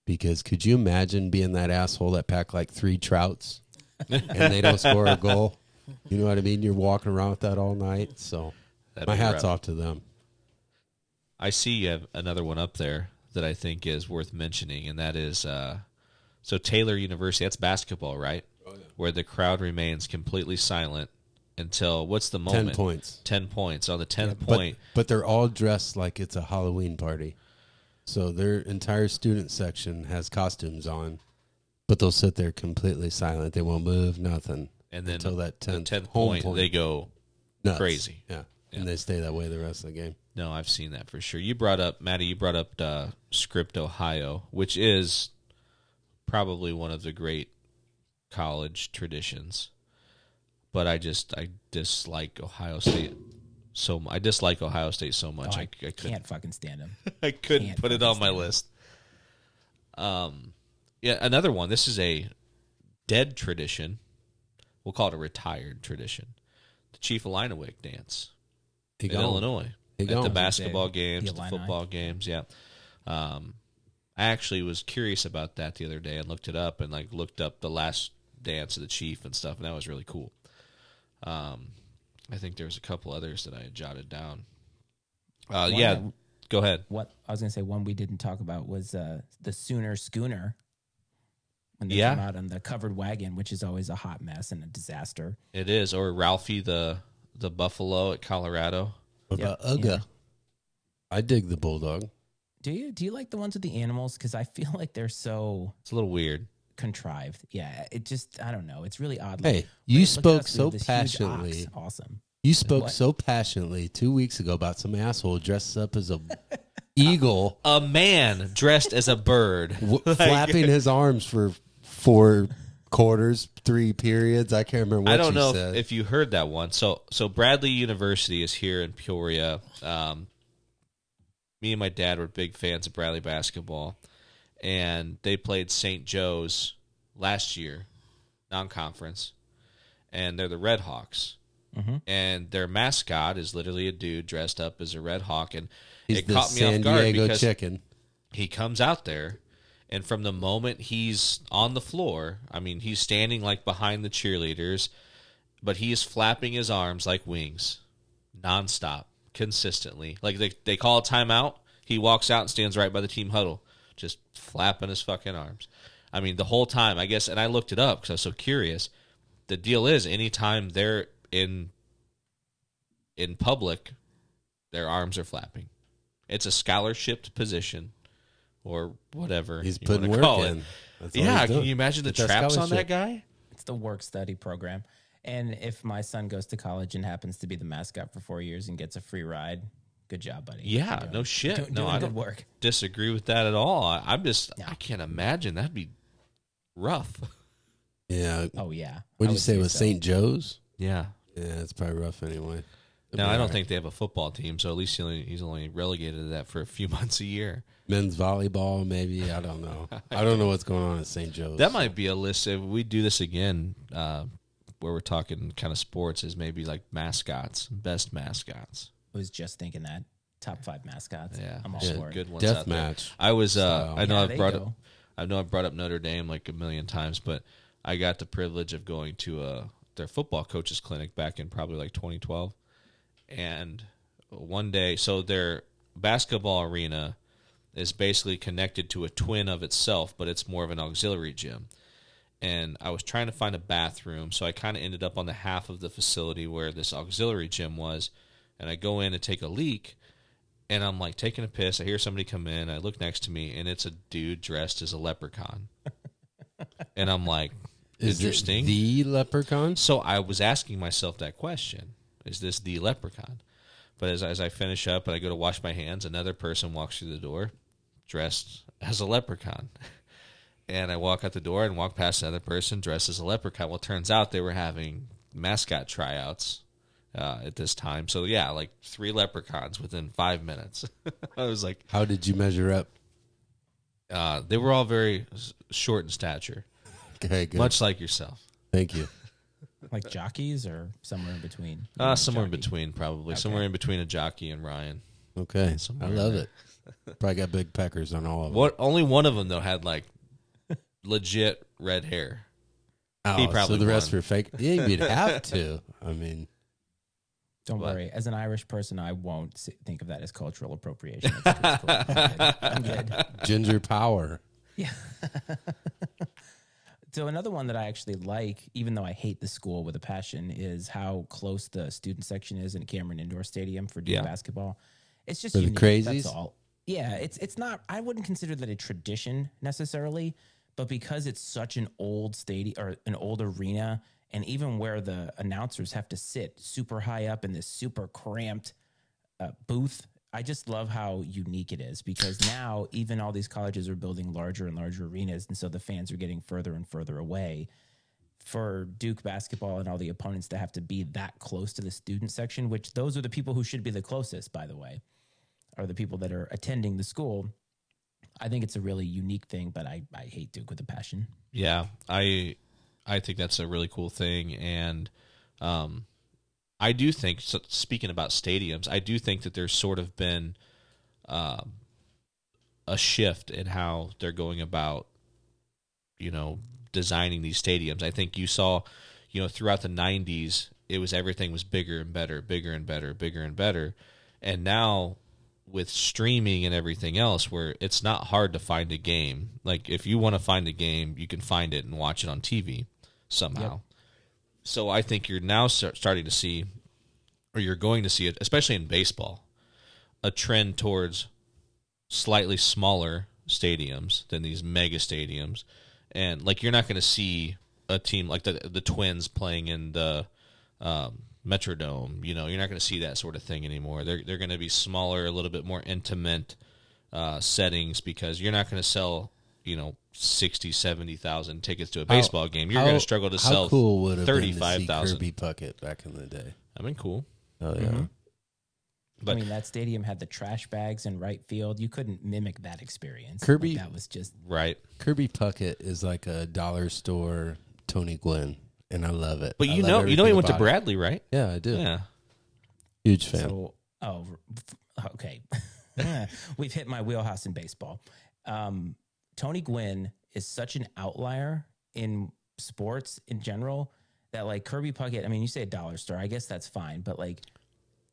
because could you imagine being that asshole that packed like three trouts [LAUGHS] and they don't score a goal? You know what I mean? You're walking around with that all night. So That'd my hat's rough. off to them. I see you have another one up there that I think is worth mentioning, and that is uh, so Taylor University. That's basketball, right? Where the crowd remains completely silent until what's the moment? Ten points. Ten points. On the tenth But, point, but they're all dressed like it's a Halloween party. So their entire student section has costumes on, but they'll sit there completely silent. They won't move, nothing. and then until that the 10th tenth home point, they go. Nuts. crazy. Yeah. Yeah. And they stay that way the rest of the game. No, I've seen that for sure. You brought up Maddie. You brought up uh, Script, Ohio, which is probably one of the great college traditions. But I just I dislike Ohio State so. mu- I dislike Ohio State so much. Oh, I, I, I couldn't. can't fucking stand them. [LAUGHS] I couldn't can't put it on my stand list. Um, yeah, another one. This is a dead tradition. We'll call it a retired tradition. The Chief Illiniwek dance He in gone. Illinois He at gone. the basketball The games, the Illini. football games. Yeah, um, I actually was curious about that the other day and looked it up and like looked up the last dance of the Chief and stuff, and that was really cool. Um, I think there was a couple others that I had jotted down. Uh, yeah, that- go ahead. What I was gonna say, one we didn't talk about was uh, the Sooner Schooner when they Yeah. come out on the covered wagon, which is always a hot mess and a disaster. It is, or Ralphie the the buffalo at Colorado. What Yeah, about Uga? yeah. I dig the bulldog. Do you do you like the ones with the animals? Because I feel like they're so It's a little weird. Contrived. Yeah, it just I don't know. It's really odd. Hey, Like, you spoke us, so have this huge passionately. Awesome. You spoke What? so passionately two weeks ago about some asshole dressed up as a [LAUGHS] eagle, A man dressed as a bird. w- [LAUGHS] flapping his arms for four quarters, three periods. I can't remember what I don't you know said. if, if you heard that one. So so Bradley University is here in Peoria. Um, me and my dad were big fans of Bradley basketball, and they played St. Joe's last year, non-conference, and they're the Red Hawks. Mhm. And their mascot is literally a dude dressed up as a red hawk, and He's it caught me San off guard Diego because chicken. he comes out there and from the moment he's on the floor i mean he's standing like behind the cheerleaders but he's flapping his arms like wings nonstop consistently like they, they call a timeout he walks out and stands right by the team huddle just flapping his fucking arms i mean the whole time i guess and i looked it up because i was so curious the deal is anytime they're in in public their arms are flapping it's a scholarship position or whatever He's you putting wanna work call in. That's Yeah, can you imagine the Get that traps on that guy? It's the work study program. And if my son goes to college and happens to be the mascot for four years and gets a free ride, good job, buddy. Yeah, doing- no shit. doing- no, doing I good don't work. disagree with that at all. I, I'm just, Yeah. I can't imagine that'd be rough. Yeah. Oh yeah. What I did you would say? Was so. St. Joe's? Yeah. Yeah, it's probably rough anyway. Now I don't think they have a football team, so at least he only, he's only relegated to that for a few [LAUGHS] months a year. men's volleyball, maybe. I don't know. [LAUGHS] I don't know what's going on at St. Joe's. That might be a list if we do this again, uh, where we're talking kind of sports, is maybe like mascots, best mascots. I was just thinking that top five mascots. Yeah, I'm all Yeah, for it. good ones. death match. I was. Uh, style. I know Yeah, I've brought you up. I know I've brought up Notre Dame like a million times, but I got the privilege of going to uh, their football coaches clinic back in probably like 2012, and one day, so their basketball arena is basically connected to a twin of itself, but it's more of an auxiliary gym. And I was trying to find a bathroom, so I kind of ended up on the half of the facility where this auxiliary gym was. And I go in and take a leak, and I'm like taking a piss. I hear somebody come in. I look next to me, and it's a dude dressed as a leprechaun. [LAUGHS] and I'm like, Is it interesting. the leprechaun? So I was asking myself that question: Is this the leprechaun? But as as I finish up and I go to wash my hands, another person walks through the door, dressed as a leprechaun. [LAUGHS] And I walk out the door and walk past another person dressed as a leprechaun. Well, it turns out they were having mascot tryouts uh, at this time. So yeah, like three leprechauns within five minutes. [LAUGHS] I was like, How did you measure up? uh, they were all very short in stature, Okay, good. much like yourself. Thank you. [LAUGHS] Like jockeys or somewhere in between. Uh, somewhere in between, probably somewhere in between a jockey and Ryan. Okay, I love it. Probably got big peckers on all of them. What? Only one of them though had like legit red hair. Oh, he probably so the rest were fake. Yeah, you'd have to. I mean, Don't What? worry. As an Irish person, I won't think of that as cultural appropriation. It's truthful. I'm good. I'm good. ginger power. Yeah. [LAUGHS] so another one that I actually like, even though I hate the school with a passion, is how close the student section is in Cameron Indoor Stadium for Duke Yeah. basketball. It's just For the unique, crazies? That's all. Yeah, it's it's not. I wouldn't consider that a tradition necessarily, but because it's such an old stadium or an old arena, and even where the announcers have to sit super high up in this super cramped uh, booth. I just love how unique it is because now even all these colleges are building larger and larger arenas, and so the fans are getting further and further away. For Duke basketball and all the opponents to have to be that close to the student section, which those are the people who should be the closest, by the way, are the people that are attending the school. I think it's a really unique thing, but I, I hate Duke with a passion. Yeah, I I think that's a really cool thing, and um, I do think. So speaking about stadiums, I do think that there's sort of been um, a shift in how they're going about, you know, designing these stadiums. I think you saw, you know, throughout the '90s, it was everything was bigger and better, bigger and better, bigger and better, and now with streaming and everything else where it's not hard to find a game like if you want to find a game you can find it and watch it on tv somehow so i think you're now start, starting to see or you're going to see it especially in baseball a trend towards slightly smaller stadiums than these mega stadiums and like you're not going to see a team like the the twins playing in the um, Metrodome. You know, you're not going to see that sort of thing anymore. They're they're going to be smaller, a little bit more intimate uh, settings because you're not going to sell you know 60, 70,000 tickets to a baseball game. You're going to struggle to how sell cool would have been to see 35,000. Kirby Puckett back in the day. I mean, cool. Oh yeah, Mm-hmm. But- I mean, that stadium had the trash bags in right field. You couldn't mimic that experience. Kirby- Like, that was just Right. Kirby Puckett is like a dollar store Tony Gwynn, and I love it. But you love know, you know, he went to about it. Bradley, right? Yeah, I do. Yeah. Huge fan. So, oh, [LAUGHS] okay. [LAUGHS] We've hit my wheelhouse in baseball. Um, Tony Gwynn is such an outlier in sports in general that, like, Kirby Puckett, I mean, you say a dollar store, I guess that's fine, but like,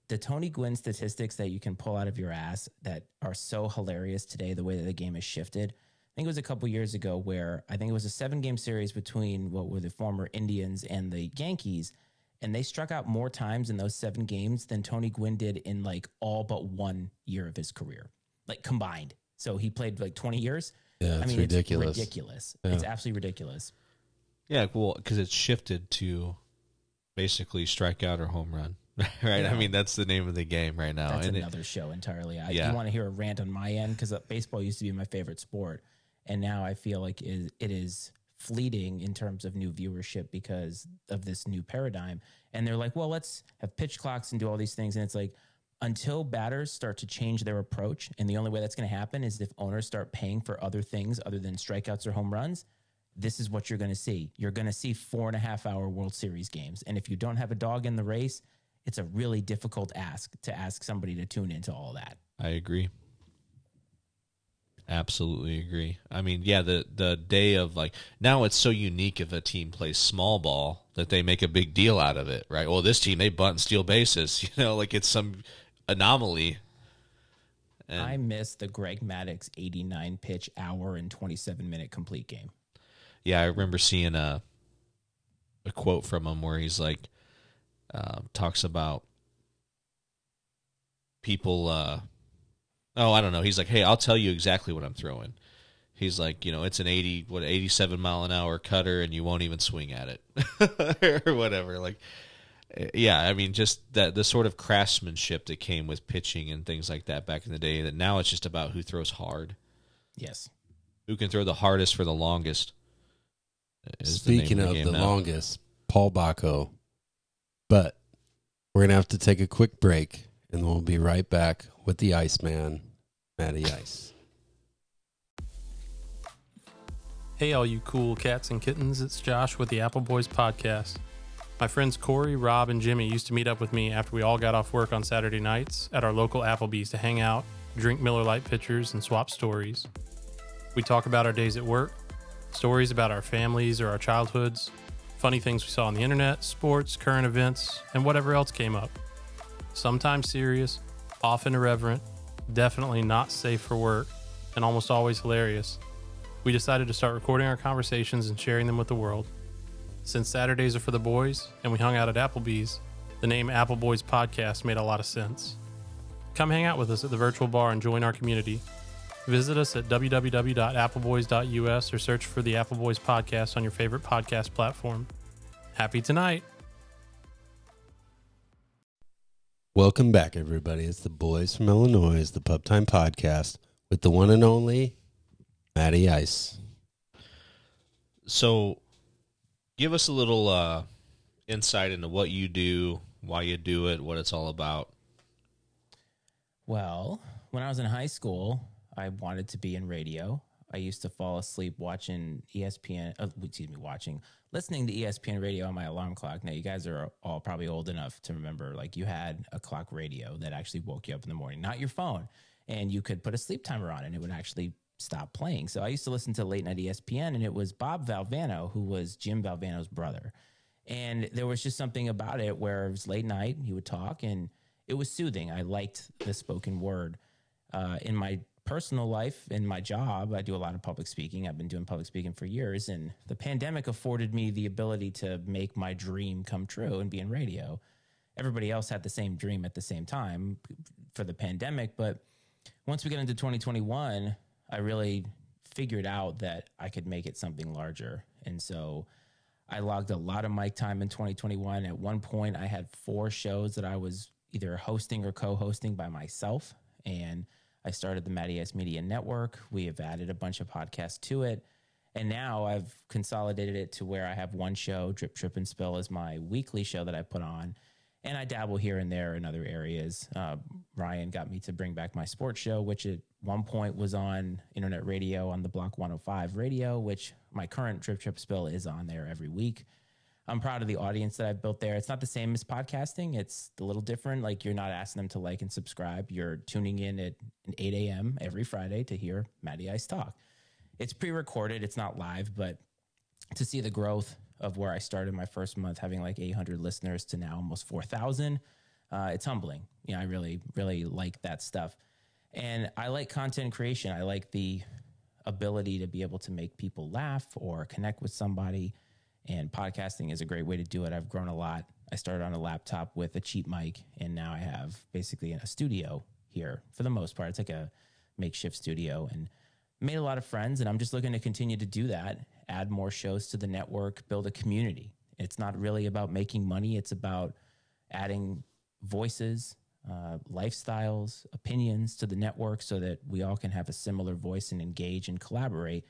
the Tony Gwynn statistics that you can pull out of your ass that are so hilarious today, the way that the game has shifted. I think it was a couple years ago where I think it was a seven game series between what were the former Indians and the Yankees. And they struck out more times in those seven games than Tony Gwynn did in like all but one year of his career, like combined. So he played like 20 years. Yeah, I it's mean, ridiculous. it's ridiculous. It's absolutely ridiculous. Yeah, well, because it's shifted to basically strikeout or home run, [LAUGHS] right? I mean, that's the name of the game right now. That's and it- another show entirely. I, Yeah. You want to hear a rant on my end because uh, baseball used to be my favorite sport, and now I feel like it, it is fleeting in terms of new viewership because of this new paradigm. And they're like, well, let's have pitch clocks and do all these things. And it's like, until batters start to change their approach, and the only way that's going to happen is if owners start paying for other things other than strikeouts or home runs. This is what you're going to see. You're going to see four and a half hour World Series games. And if you don't have a dog in the race, it's a really difficult ask to ask somebody to tune into all that. I agree. Absolutely agree. I mean, yeah, the the day of like now it's so unique if a team plays small ball that they make a big deal out of it, right? Well, this team they bunt and steal bases, [LAUGHS] you know, like it's some anomaly. And I miss the Greg Maddux 89 pitch hour and 27 minute complete game. yeah, I remember seeing a a quote from him where he's like um, talks about people. Uh, oh, I don't know. He's like, hey, I'll tell you exactly what I'm throwing. He's like, you know, it's an eighty what eighty seven mile an hour cutter, and you won't even swing at it [LAUGHS] or whatever. Like, yeah, I mean, just that the sort of craftsmanship that came with pitching and things like that back in the day. That now it's just about who throws hard, Yes. who can throw the hardest for the longest. is the Speaking of game the longest, Paul Baco. But we're gonna have to take a quick break, and we'll be right back with the Iceman, Matty Ice. Hey, all you cool cats and kittens, it's Josh with the Apple Boys podcast. My friends Corey, Rob, and Jimmy used to meet up with me after we all got off work on Saturday nights at our local Applebee's to hang out, drink Miller Lite pitchers, and swap stories. We talk about our days at work, stories about our families or our childhoods, funny things we saw on the internet, sports, current events, and whatever else came up. Sometimes serious, often irreverent, definitely not safe for work, and almost always hilarious we decided to start recording our conversations and sharing them with the world. Since Saturdays are for the boys and we hung out at Applebee's, the name Apple Boys Podcast made a lot of sense. Come hang out with us at the virtual bar and join our community. Visit us at www.appleboys.us or search for the Apple Boys Podcast on your favorite podcast platform. Happy tonight! Welcome back, everybody. It's the boys from Illinois, the Pub Time Podcast with the one and only Matty Ice. So, give us a little uh, insight into what you do, why you do it, what it's all about. Well, when I was in high school, I wanted to be in radio. I used to fall asleep watching ESPN, uh, excuse me, watching, listening to ESPN radio on my alarm clock. Now, you guys are all probably old enough to remember, like, you had a clock radio that actually woke you up in the morning, not your phone. And you could put a sleep timer on and it would actually stop playing. So I used to listen to late night ESPN, and it was Bob Valvano, who was Jim Valvano's brother. And there was just something about it where it was late night, he would talk, and it was soothing. I liked the spoken word. Uh, in my personal life, in my job, I do a lot of public speaking. I've been doing public speaking for years, and the pandemic afforded me the ability to make my dream come true and be in radio. Everybody else had the same dream at the same time for the pandemic, but once we get into 2021, I really figured out that I could make it something larger. And so I logged a lot of mic time in 2021. At one point, I had four shows that I was either hosting or co hosting by myself. And I started the Matty S Media Network. We have added a bunch of podcasts to it. And now I've consolidated it to where I have one show, Drip, Trip, and Spill, is my weekly show that I put on. And I dabble here and there in other areas. Uh, Ryan got me to bring back my sports show, which at one point was on internet radio on the Block 105 radio, which my current Trip Trip, Spill is on there every week. I'm proud of the audience that I've built there. It's not the same as podcasting. It's a little different. Like you're not asking them to like and subscribe. You're tuning in at 8 a.m. every Friday to hear Matty Ice talk. It's pre-recorded. It's not live, but to see the growth of where I started my first month, having like 800 listeners to now almost 4,000, uh, it's humbling. You know, I really, really like that stuff. And I like content creation. I like the ability to be able to make people laugh or connect with somebody. And podcasting is a great way to do it. I've grown a lot. I started on a laptop with a cheap mic, and now I have basically a studio here for the most part. It's like a makeshift studio and made a lot of friends. And I'm just looking to continue to do that, add more shows to the network, build a community. It's not really about making money, it's about adding voices, uh, lifestyles, opinions to the network so that we all can have a similar voice and engage and collaborate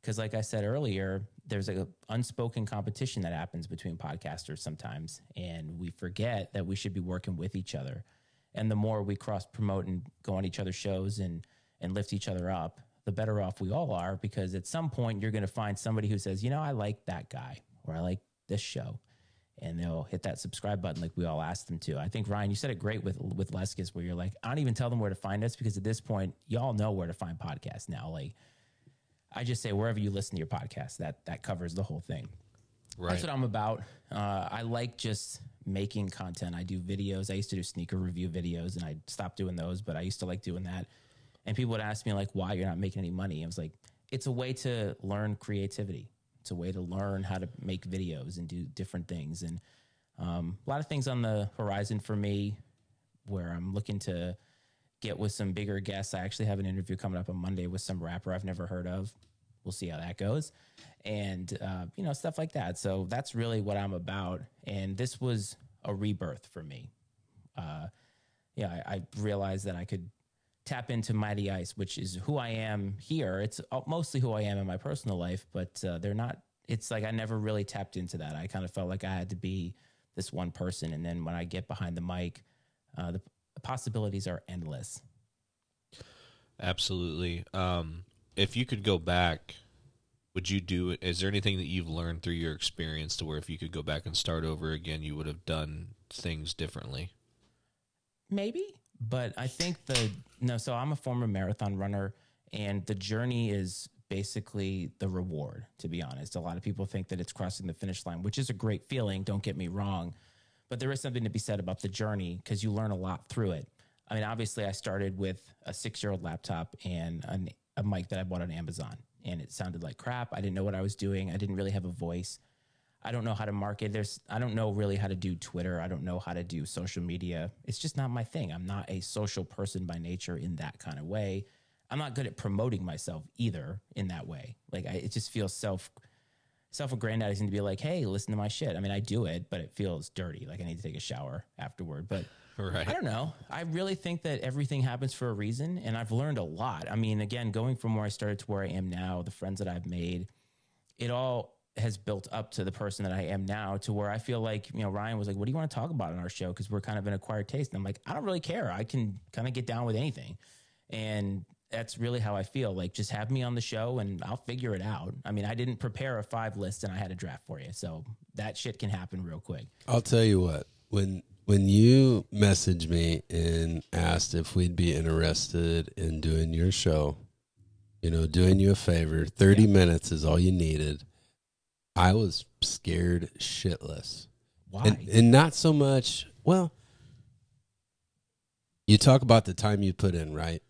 Because, like I said earlier, there's a unspoken competition that happens between podcasters sometimes, and we forget that we should be working with each other. And the more we cross promote and go on each other's shows and and lift each other up, the better off we all are. Because at some point, you're going to find somebody who says, you know, I like that guy or I like this show, and they'll hit that subscribe button like we all asked them to. I think Ryan, you said it great with with Leskis, where you're like, I don't even tell them where to find us because at this point, y'all know where to find podcasts now. Like I just say wherever you listen to your podcast, that that covers the whole thing. Right. That's what I'm about. Uh, I like just making content. I do videos. I used to do sneaker review videos, and I stopped doing those. But I used to like doing that. And people would ask me like, "Why you're not making any money?" I was like, "It's a way to learn creativity. It's a way to learn how to make videos and do different things." And um, a lot of things on the horizon for me, where I'm looking to get with some bigger guests. I actually have an interview coming up on Monday with some rapper I've never heard of. We'll see how that goes, and uh, you know stuff like that. So that's really what I'm about. And this was a rebirth for me. Uh, yeah, I, I realized that I could tap into Matty Ice, which is who I am here. It's uh, mostly who I am in my personal life, but uh, they're not. It's like I never really tapped into that. I kind of felt like I had to be this one person, and then when I get behind the mic, uh, the possibilities are endless. Absolutely. Um, if you could go back, would you do it? Is there anything that you've learned through your experience to where if you could go back and start over again, you would have done things differently? Maybe, but I think the no. So I'm a former marathon runner, and the journey is basically the reward. To be honest, a lot of people think that it's crossing the finish line, which is a great feeling. Don't get me wrong, but there is something to be said about the journey because you learn a lot through it. I mean, obviously, I started with a six year old laptop and an, a mic that I bought on Amazon, and it sounded like crap. I didn't know what I was doing. I didn't really have a voice. I don't know how to market. There's I don't know really how to do Twitter. I don't know how to do social media. It's just not my thing. I'm not a social person by nature in that kind of way. I'm not good at promoting myself either in that way. Like I, it just feels self self-aggrandizing to be like, "Hey, listen to my shit." I mean, I do it, but it feels dirty. Like I need to take a shower afterward. But Right. I don't know. I really think that everything happens for a reason, and I've learned a lot. I mean, again, going from where I started to where I am now, the friends that I've made, it all has built up to the person that I am now. To where I feel like you know, Ryan was like, "What do you want to talk about on our show?" Because we're kind of an acquired taste, and I'm like, I don't really care. I can kind of get down with anything, and that's really how I feel. Like, just have me on the show, and I'll figure it out. I mean, I didn't prepare a five list, and I had a draft for you, so that shit can happen real quick. I'll tell you what. When when you messaged me and asked if we'd be interested in doing your show, you know, doing you a favor, 30 minutes is all you needed. I was scared shitless. Why? And, and not so much, well, you talk about the time you put in, right?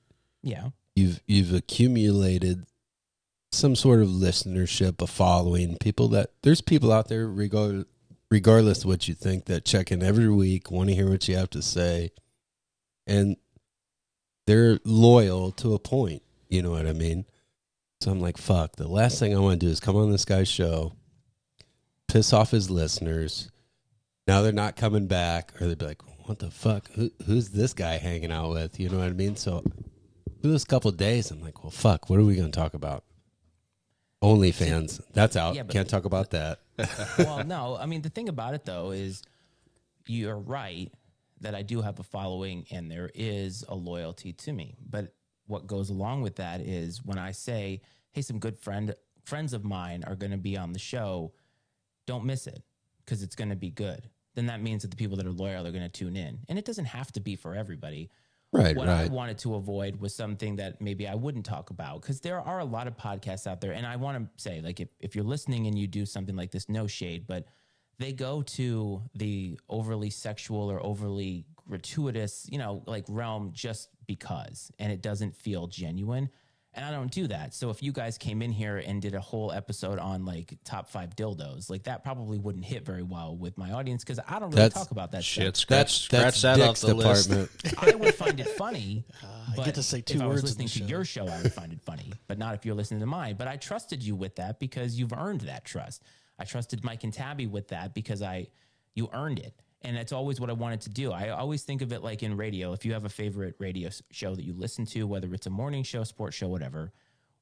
yeah. You've you've accumulated some sort of listenership, a following, people that there's people out there regard regardless of what you think that check in every week, want to hear what you have to say, and they're loyal to a point. You know what I mean? So I'm like, fuck. The last thing I want to do is come on this guy's show, piss off his listeners. Now they're not coming back, or they'd be like, "What the fuck? Who, who's this guy hanging out with?" You know what I mean? So for those couple of days, I'm like, "Well, fuck. What are we going to talk about?" OnlyFans. That's out. Yeah, but- Can't talk about that. [LAUGHS] well, no. I mean, the thing about it though is you're right that I do have a following and there is a loyalty to me. But what goes along with that is when I say, "Hey, some good friend friends of mine are going to be on the show," don't miss it because it's going to be good. Then that means that the people that are loyal are going to tune in, and it doesn't have to be for everybody. Right, what I wanted to avoid was something that maybe I wouldn't talk about because there are a lot of podcasts out there. And I want to say, like, if, if you're listening and you do something like this, no shade, but they go to the overly sexual or overly gratuitous, you know, like realm just because, and it doesn't feel genuine. And I don't do that. So if you guys came in here and did a whole episode on like top five dildos, like that probably wouldn't hit very well with my audience because I don't really That's- talk about that Shit, stuff. scratch, scratch that off Dick's the list. [LAUGHS] I would find it funny. [LAUGHS] Uh, I get to say two if I was words listening to show. your show, I would find it funny, but not if you're listening to mine. But I trusted you with that because you've earned that trust. I trusted Mike and Tabby with that because I, you earned it, and that's always what I wanted to do. I always think of it like in radio. If you have a favorite radio show that you listen to, whether it's a morning show, sports show, whatever,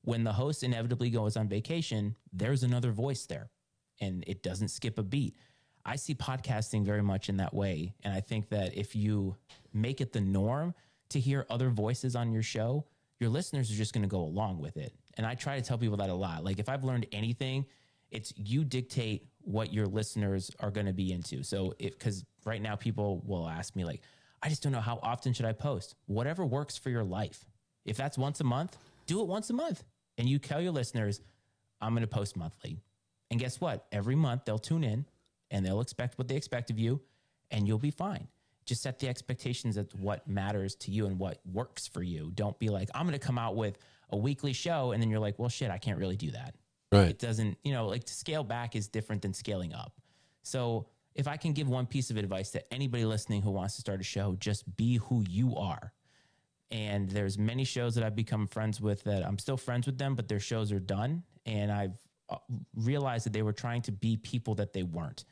when the host inevitably goes on vacation, there's another voice there and it doesn't skip a beat. I see podcasting very much in that way. And I think that if you make it the norm to hear other voices on your show, your listeners are just going to go along with it. And I try to tell people that a lot. Like if I've learned anything, it's you dictate what your listeners are going to be into. So if cuz right now people will ask me like I just don't know how often should I post. Whatever works for your life. If that's once a month, do it once a month. And you tell your listeners I'm going to post monthly. And guess what? Every month they'll tune in and they'll expect what they expect of you and you'll be fine. Just set the expectations at what matters to you and what works for you. Don't be like, I'm going to come out with a weekly show. And then you're like, well, shit, I can't really do that. Right. It doesn't, you know, like to scale back is different than scaling up. So if I can give one piece of advice to anybody listening who wants to start a show, just be who you are. And there's many shows that I've become friends with that I'm still friends with them, but their shows are done. And I've uh, realized that they were trying to be people that they weren't.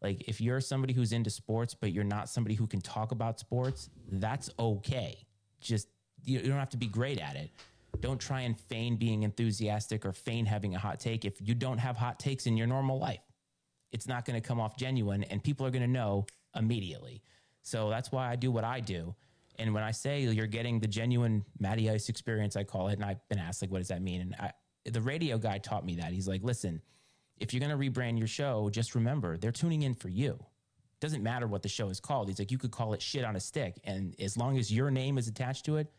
Like if you're somebody who's into sports, but you're not somebody who can talk about sports, that's okay. Just you don't have to be great at it. Don't try and feign being enthusiastic or feign having a hot take if you don't have hot takes in your normal life. It's not going to come off genuine and people are going to know immediately. So that's why I do what I do. And when I say you're getting the genuine Matty Ice experience, I call it, and I've been asked like, what does that mean? And I, the radio guy taught me that. He's like, listen, if you're going to rebrand your show, just remember they're tuning in for you. Doesn't matter what the show is called. He's like, you could call it shit on a stick. And as long as your name is attached to it,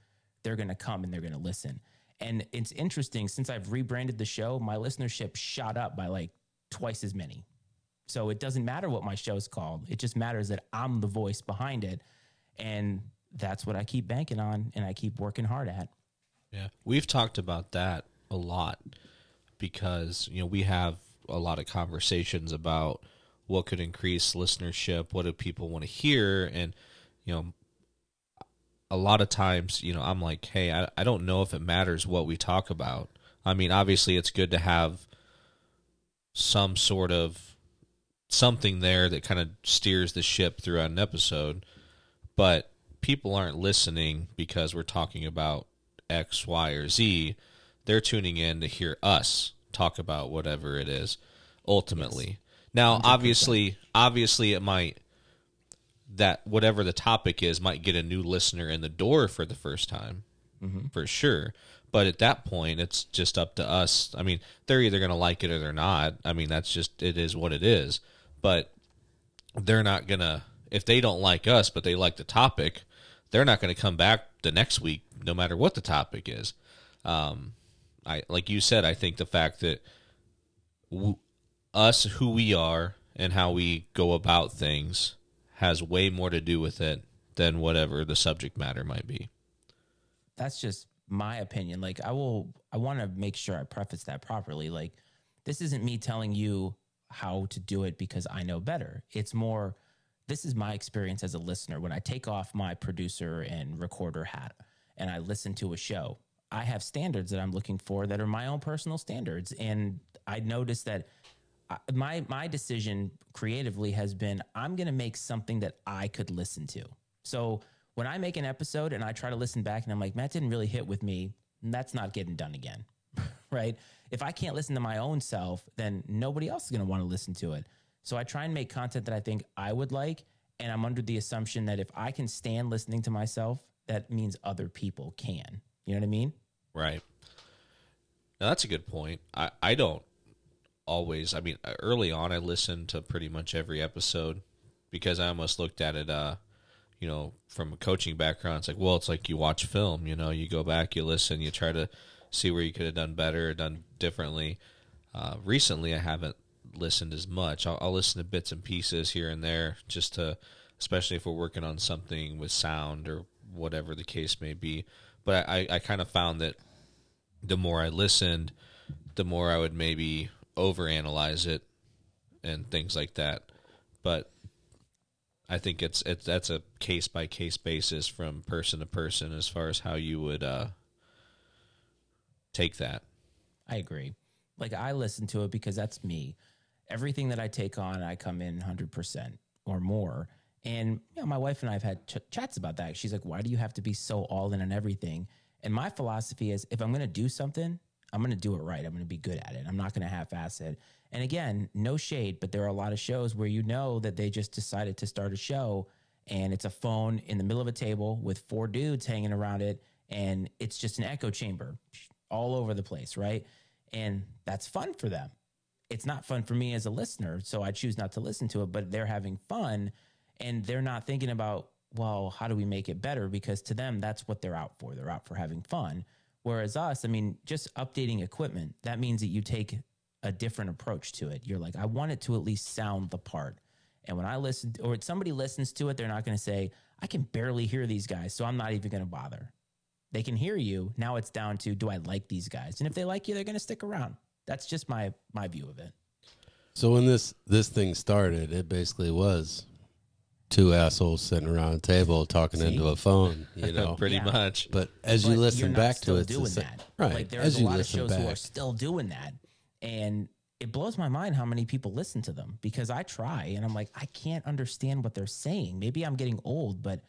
they're going to come and they're going to listen. And it's interesting since I've rebranded the show, my listenership shot up by like twice as many. So it doesn't matter what my show's called. It just matters that I'm the voice behind it. And that's what I keep banking on and I keep working hard at. Yeah. We've talked about that a lot because, you know, we have a lot of conversations about what could increase listenership, what do people want to hear and you know a lot of times, you know, I'm like, hey, I, I don't know if it matters what we talk about. I mean, obviously, it's good to have some sort of something there that kind of steers the ship throughout an episode, but people aren't listening because we're talking about X, Y, or Z. They're tuning in to hear us talk about whatever it is ultimately. Yes. Now, 100%. obviously, obviously it might that whatever the topic is might get a new listener in the door for the first time. Mm-hmm. For sure. But at that point, it's just up to us. I mean, they're either going to like it or they're not. I mean, that's just it is what it is. But they're not going to if they don't like us but they like the topic, they're not going to come back the next week no matter what the topic is. Um, I like you said, I think the fact that w- us who we are and how we go about things has way more to do with it than whatever the subject matter might be. That's just my opinion. Like I will I want to make sure I preface that properly. Like this isn't me telling you how to do it because I know better. It's more this is my experience as a listener when I take off my producer and recorder hat and I listen to a show. I have standards that I'm looking for that are my own personal standards and I noticed that my my decision creatively has been I'm going to make something that I could listen to. So when I make an episode and I try to listen back and I'm like, Matt didn't really hit with me, that's not getting done again. [LAUGHS] right? If I can't listen to my own self, then nobody else is going to want to listen to it. So I try and make content that I think I would like and I'm under the assumption that if I can stand listening to myself, that means other people can. You know what I mean? Right. Now that's a good point. I, I don't always. I mean, early on, I listened to pretty much every episode because I almost looked at it, uh, you know, from a coaching background. It's like, well, it's like you watch film. You know, you go back, you listen, you try to see where you could have done better, done differently. Uh, recently, I haven't listened as much. I'll, I'll listen to bits and pieces here and there, just to, especially if we're working on something with sound or whatever the case may be. But I, I kind of found that the more I listened, the more I would maybe overanalyze it and things like that. But I think it's it's that's a case by case basis from person to person as far as how you would uh, take that. I agree. Like I listen to it because that's me. Everything that I take on, I come in hundred percent or more. And you know, my wife and I have had ch- chats about that. She's like, "Why do you have to be so all in on everything?" And my philosophy is, if I'm going to do something, I'm going to do it right. I'm going to be good at it. I'm not going to half ass it. And again, no shade, but there are a lot of shows where you know that they just decided to start a show and it's a phone in the middle of a table with four dudes hanging around it and it's just an echo chamber all over the place, right? And that's fun for them. It's not fun for me as a listener, so I choose not to listen to it, but they're having fun and they're not thinking about, well, how do we make it better? Because to them, that's what they're out for. They're out for having fun. Whereas us, I mean, just updating equipment, that means that you take a different approach to it. You're like, I want it to at least sound the part. And when I listen, or somebody listens to it, they're not going to say, I can barely hear these guys, so I'm not even going to bother. They can hear you. Now it's down to, do I like these guys? And if they like you, they're going to stick around. That's just my my view of it. So when this this thing started, it basically was two assholes sitting around a table talking into a phone, [LAUGHS] you know. Pretty Yeah. much. But as But you you're listen not back to still it, it's the doing that. right? Like there's as a you lot of listen shows who are still doing that, and it blows my mind how many people listen to them because I try and I'm like I can't understand what they're saying. Maybe I'm getting old, but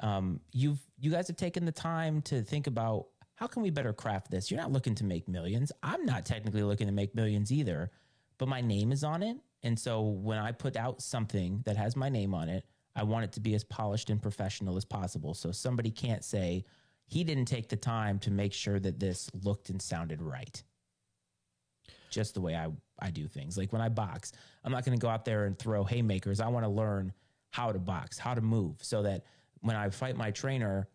um, you've you guys have taken the time to think about how can we better craft this. You're not looking to make millions. I'm not technically looking to make millions either, but my name is on it, and so when I put out something that has my name on it, I want it to be as polished and professional as possible. So somebody can't say he didn't take the time to make sure that this looked and sounded right. Just the way I, I do things. Like when I box, I'm not going to go out there and throw haymakers. I want to learn how to box, how to move, so that when I fight my trainer,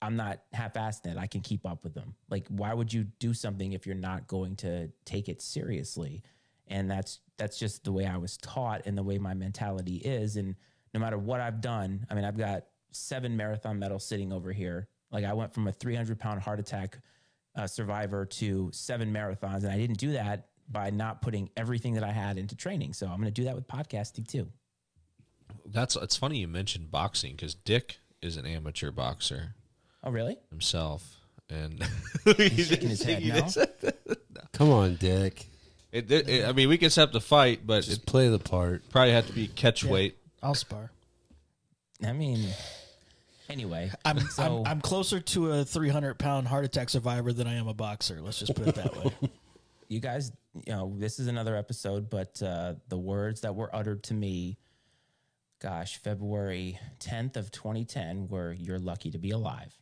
I'm not half-assed it. I can keep up with them. Like, why would you do something if you're not going to take it seriously? And that's that's just the way I was taught and the way my mentality is. And no matter what I've done, I mean, I've got seven marathon medals sitting over here. Like I went from a 300 pound heart attack uh, survivor to seven marathons, and I didn't do that by not putting everything that I had into training. So I'm going to do that with podcasting too. That's it's funny you mentioned boxing because Dick is an amateur boxer Oh, really? himself, and [LAUGHS] He's shaking his head now. [LAUGHS] come on, Dick, It, it, it- I mean, we can set up the fight, but just play the part. probably have to be catch weight. I'll spar. I mean, anyway, I'm, so I'm I'm closer to a 300 pound heart attack survivor than I am a boxer. Let's just put it that way. [LAUGHS] you guys, you know, this is another episode, but uh, the words that were uttered to me, gosh, February 10th of 2010 were "You're lucky to be alive."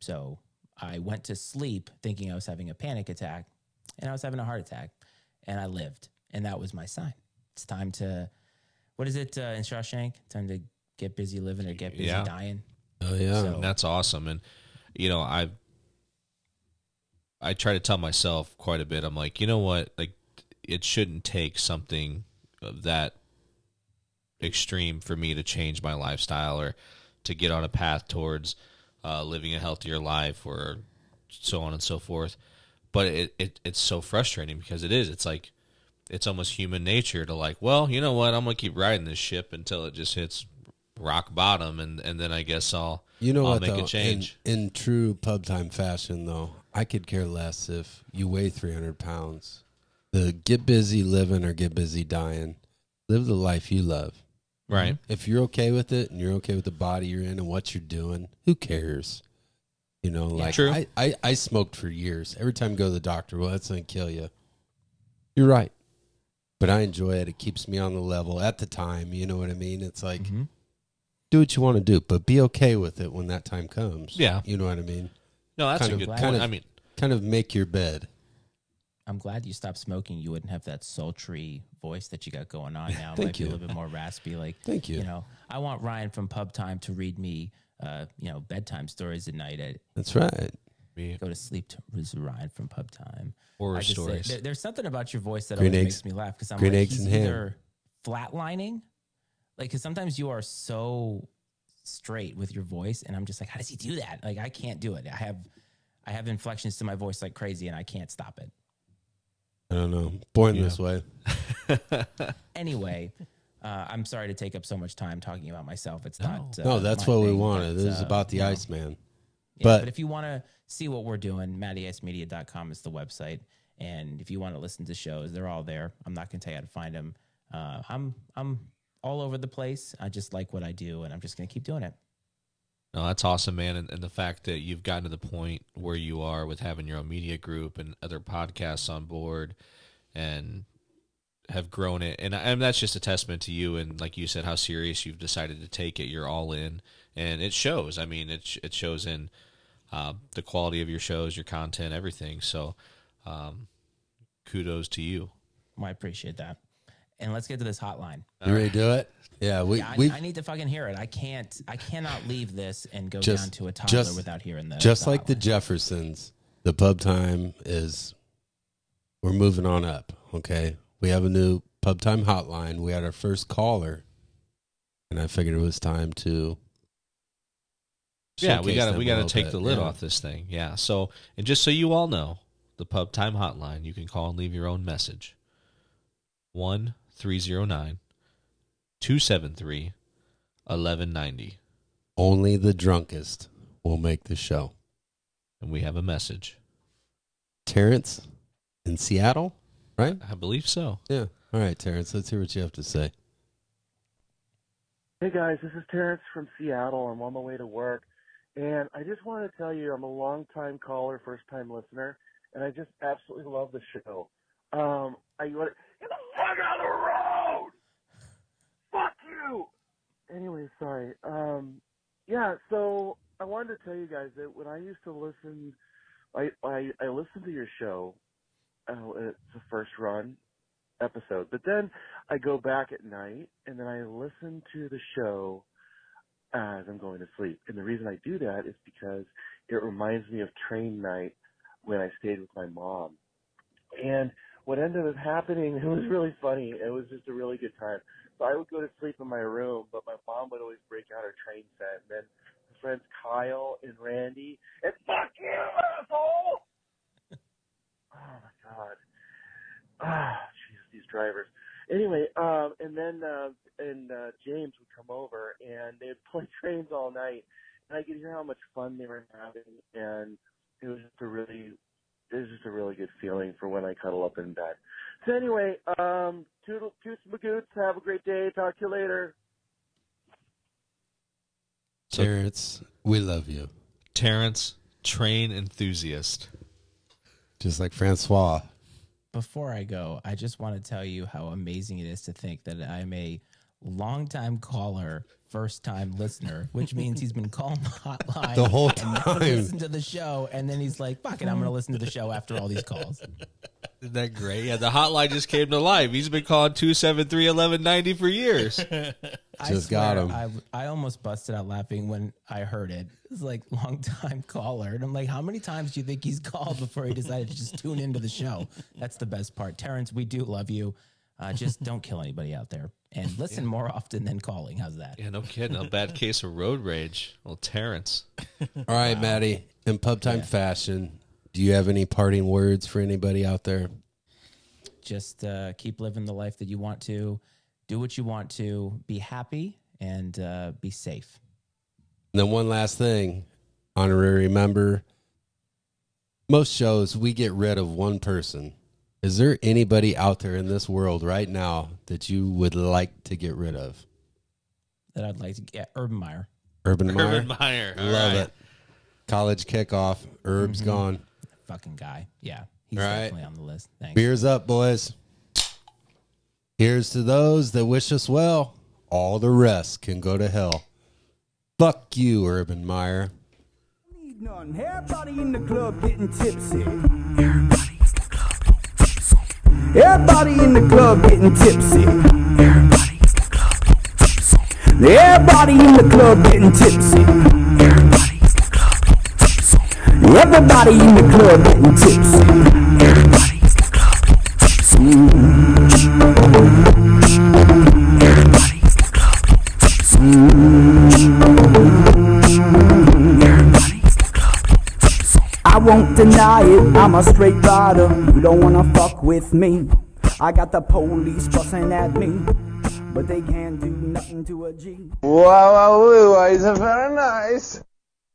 So I went to sleep thinking I was having a panic attack, and I was having a heart attack, and I lived, and that was my sign. It's time to, what is it uh, in Shawshank? Time to get busy living or get busy Yeah. dying. Oh yeah, So- that's awesome. And you know, I I try to tell myself quite a bit. I'm like, you know what? Like, it shouldn't take something of that extreme for me to change my lifestyle or to get on a path towards uh, living a healthier life or so on and so forth. But it, it it's so frustrating because it is. It's like it's almost human nature to like, well, you know what? I'm gonna keep riding this ship until it just hits rock bottom, and and then I guess I'll You know I'll what? make though? a change. In, in true pub time fashion, though, I could care less if you weigh 300 pounds. The get busy living or get busy dying. Live the life you love. Right. If you're okay with it and you're okay with the body you're in and what you're doing, who cares? You know, like True. I, I, I smoked for years. Every time I go to the doctor, well, that's going to kill you. You're right. But I enjoy it. It keeps me on the level at the time. You know what I mean? It's like, Mm-hmm. do what you want to do, but be okay with it when that time comes. Yeah. You know what I mean? No, that's Kind a of- good kind point. of- I mean, Kind of make your bed. I'm glad you stopped smoking. You wouldn't have that sultry voice that you got going on [LAUGHS] now. It Thank might be a little bit more raspy. Like, [LAUGHS] Thank you. You know, I want Ryan from Pub Time to read me, uh, you know, bedtime stories at night. I That's right. we- go to sleep to this Ryan from Pub Time. horror I just say- stories. there- there's something about your voice that Green always eggs- makes me laugh because I'm green like, eggs he's and ham. either flatlining, like, because sometimes you are so straight with your voice, and I'm just like, how does he do that? Like, I can't do it. I have, I have inflections to my voice like crazy, and I can't stop it. I don't know. Born this way. anyway, uh, I'm sorry to take up so much time talking about myself. It's not. Uh, No, that's my what we wanted. but, This is uh, about the you know, Iceman. yeah, but- but, if you want to see what we're doing, mattyicemedia.com is the website. And if you want to listen to shows, they're all there. I'm not going to tell you how to find them. Uh, I'm I'm all over the place. I just like what I do, and I'm just going to keep doing it. No, that's awesome, man. And, and the fact that you've gotten to the point where you are with having your own media group and other podcasts on board and have grown it. And, and that's just a testament to you. And like you said, how serious you've decided to take it. You're all in. And it shows. I mean, it, it shows in uh, the quality of your shows, your content, everything. So um, kudos to you. Well, I appreciate that. And let's get to this hotline. You ready to do it? Yeah, we Yeah, I, I need to fucking hear it. I can't. I cannot leave this and go Just- down to a toddler just- without hearing the just the like the. Jeffersons. The pub time is we're moving on up. Okay, we have a new pub time hotline. We had our first caller, and I figured it was time to. Yeah, we got to we got to take bit. the lid Yeah. off this thing. Yeah. So, and just so you all know, the Pub Time Hotline, you can call and leave your own message. One three zero nine two seven three eleven ninety, Only the drunkest will make the show. and we have a message. Terrence in Seattle, right? I believe so. Yeah. All right, Terrence. Let's hear what you have to say. Hey guys, this is Terrence from Seattle. I'm on my way to work, and I just wanted to tell you I'm a long time caller, first time listener, and I just absolutely love the show. Um, I want get the fuck out of the road. Anyway, sorry. Um, yeah. So I wanted to tell you guys that when I used to listen, I I, I listened to your show. Oh, it's the first run episode, but then I go back at night and then I listen to the show as I'm going to sleep. And the reason I do that is because it reminds me of train night when I stayed with my mom. And what ended up happening, [LAUGHS] it was really funny. It was just a really good time. So I would go to sleep in my room, but my mom would always break out her train set. And then my friends Kyle and Randy, and fuck you, asshole! [LAUGHS] oh my god. Ah, jeez, these drivers. Anyway, um, and then uh, and uh, James would come over and they'd play [LAUGHS] trains all night, and I could hear how much fun they were having, and it was just a really, it was just a really good feeling for when I cuddle up in bed. So anyway, um, toodle, toots magoots, have a great day. Talk to you later. So- Terrence, we love you. Terrence, train enthusiast. Just like Francois. Before I go, I just want to tell you how amazing it is to think that I'm a longtime caller, first time listener, which means he's been calling the hotline The whole and never time. listened to the show, and then he's like, "Fuck it, I'm going to listen to the show after all these calls." Isn't that great? Yeah, the hotline just came to life. He's been calling 273 1190 for years. [LAUGHS] I Just got swear, him. I, I almost busted out laughing when I heard it. It's like long time caller, and I'm like, how many times do you think he's called before he decided to just tune into the show? That's the best part, Terrence. We do love you. Uh, just don't kill anybody out there, and [LAUGHS] listen more often than calling. How's that? Yeah, no kidding. A bad [LAUGHS] case of road rage. Well, Terrence. All right, Matty. In pub time fashion, do you have any parting words for anybody out there? Just uh, keep living the life that you want to. Do what you want to. Be happy and uh, be safe. And then one last thing, honorary member. Most shows we get rid of one person. Is there anybody out there in this world right now that you would like to get rid of? That I'd like to get Urban Meyer. Urban Meyer. Urban Meyer. Love right. it. College kickoff. Herb's mm-hmm. gone. Fucking guy. Yeah, he's All right. definitely on the list. Thanks. Beers up, boys. Here's to those that wish us well. All the rest can go to hell. Fuck you, Urban Meyer. need none. Everybody in the club getting tipsy. Everybody in the club getting tipsy. Everybody in the club getting the song. Everybody in the club getting tipsy. Everybody is the club getting the. Everybody in the club getting tipsy. I won't deny it, I'm a straight rider. You don't wanna fuck with me. I got the police busting at me, but they can't do nothing to a G. Wow, wow, wow, is very nice.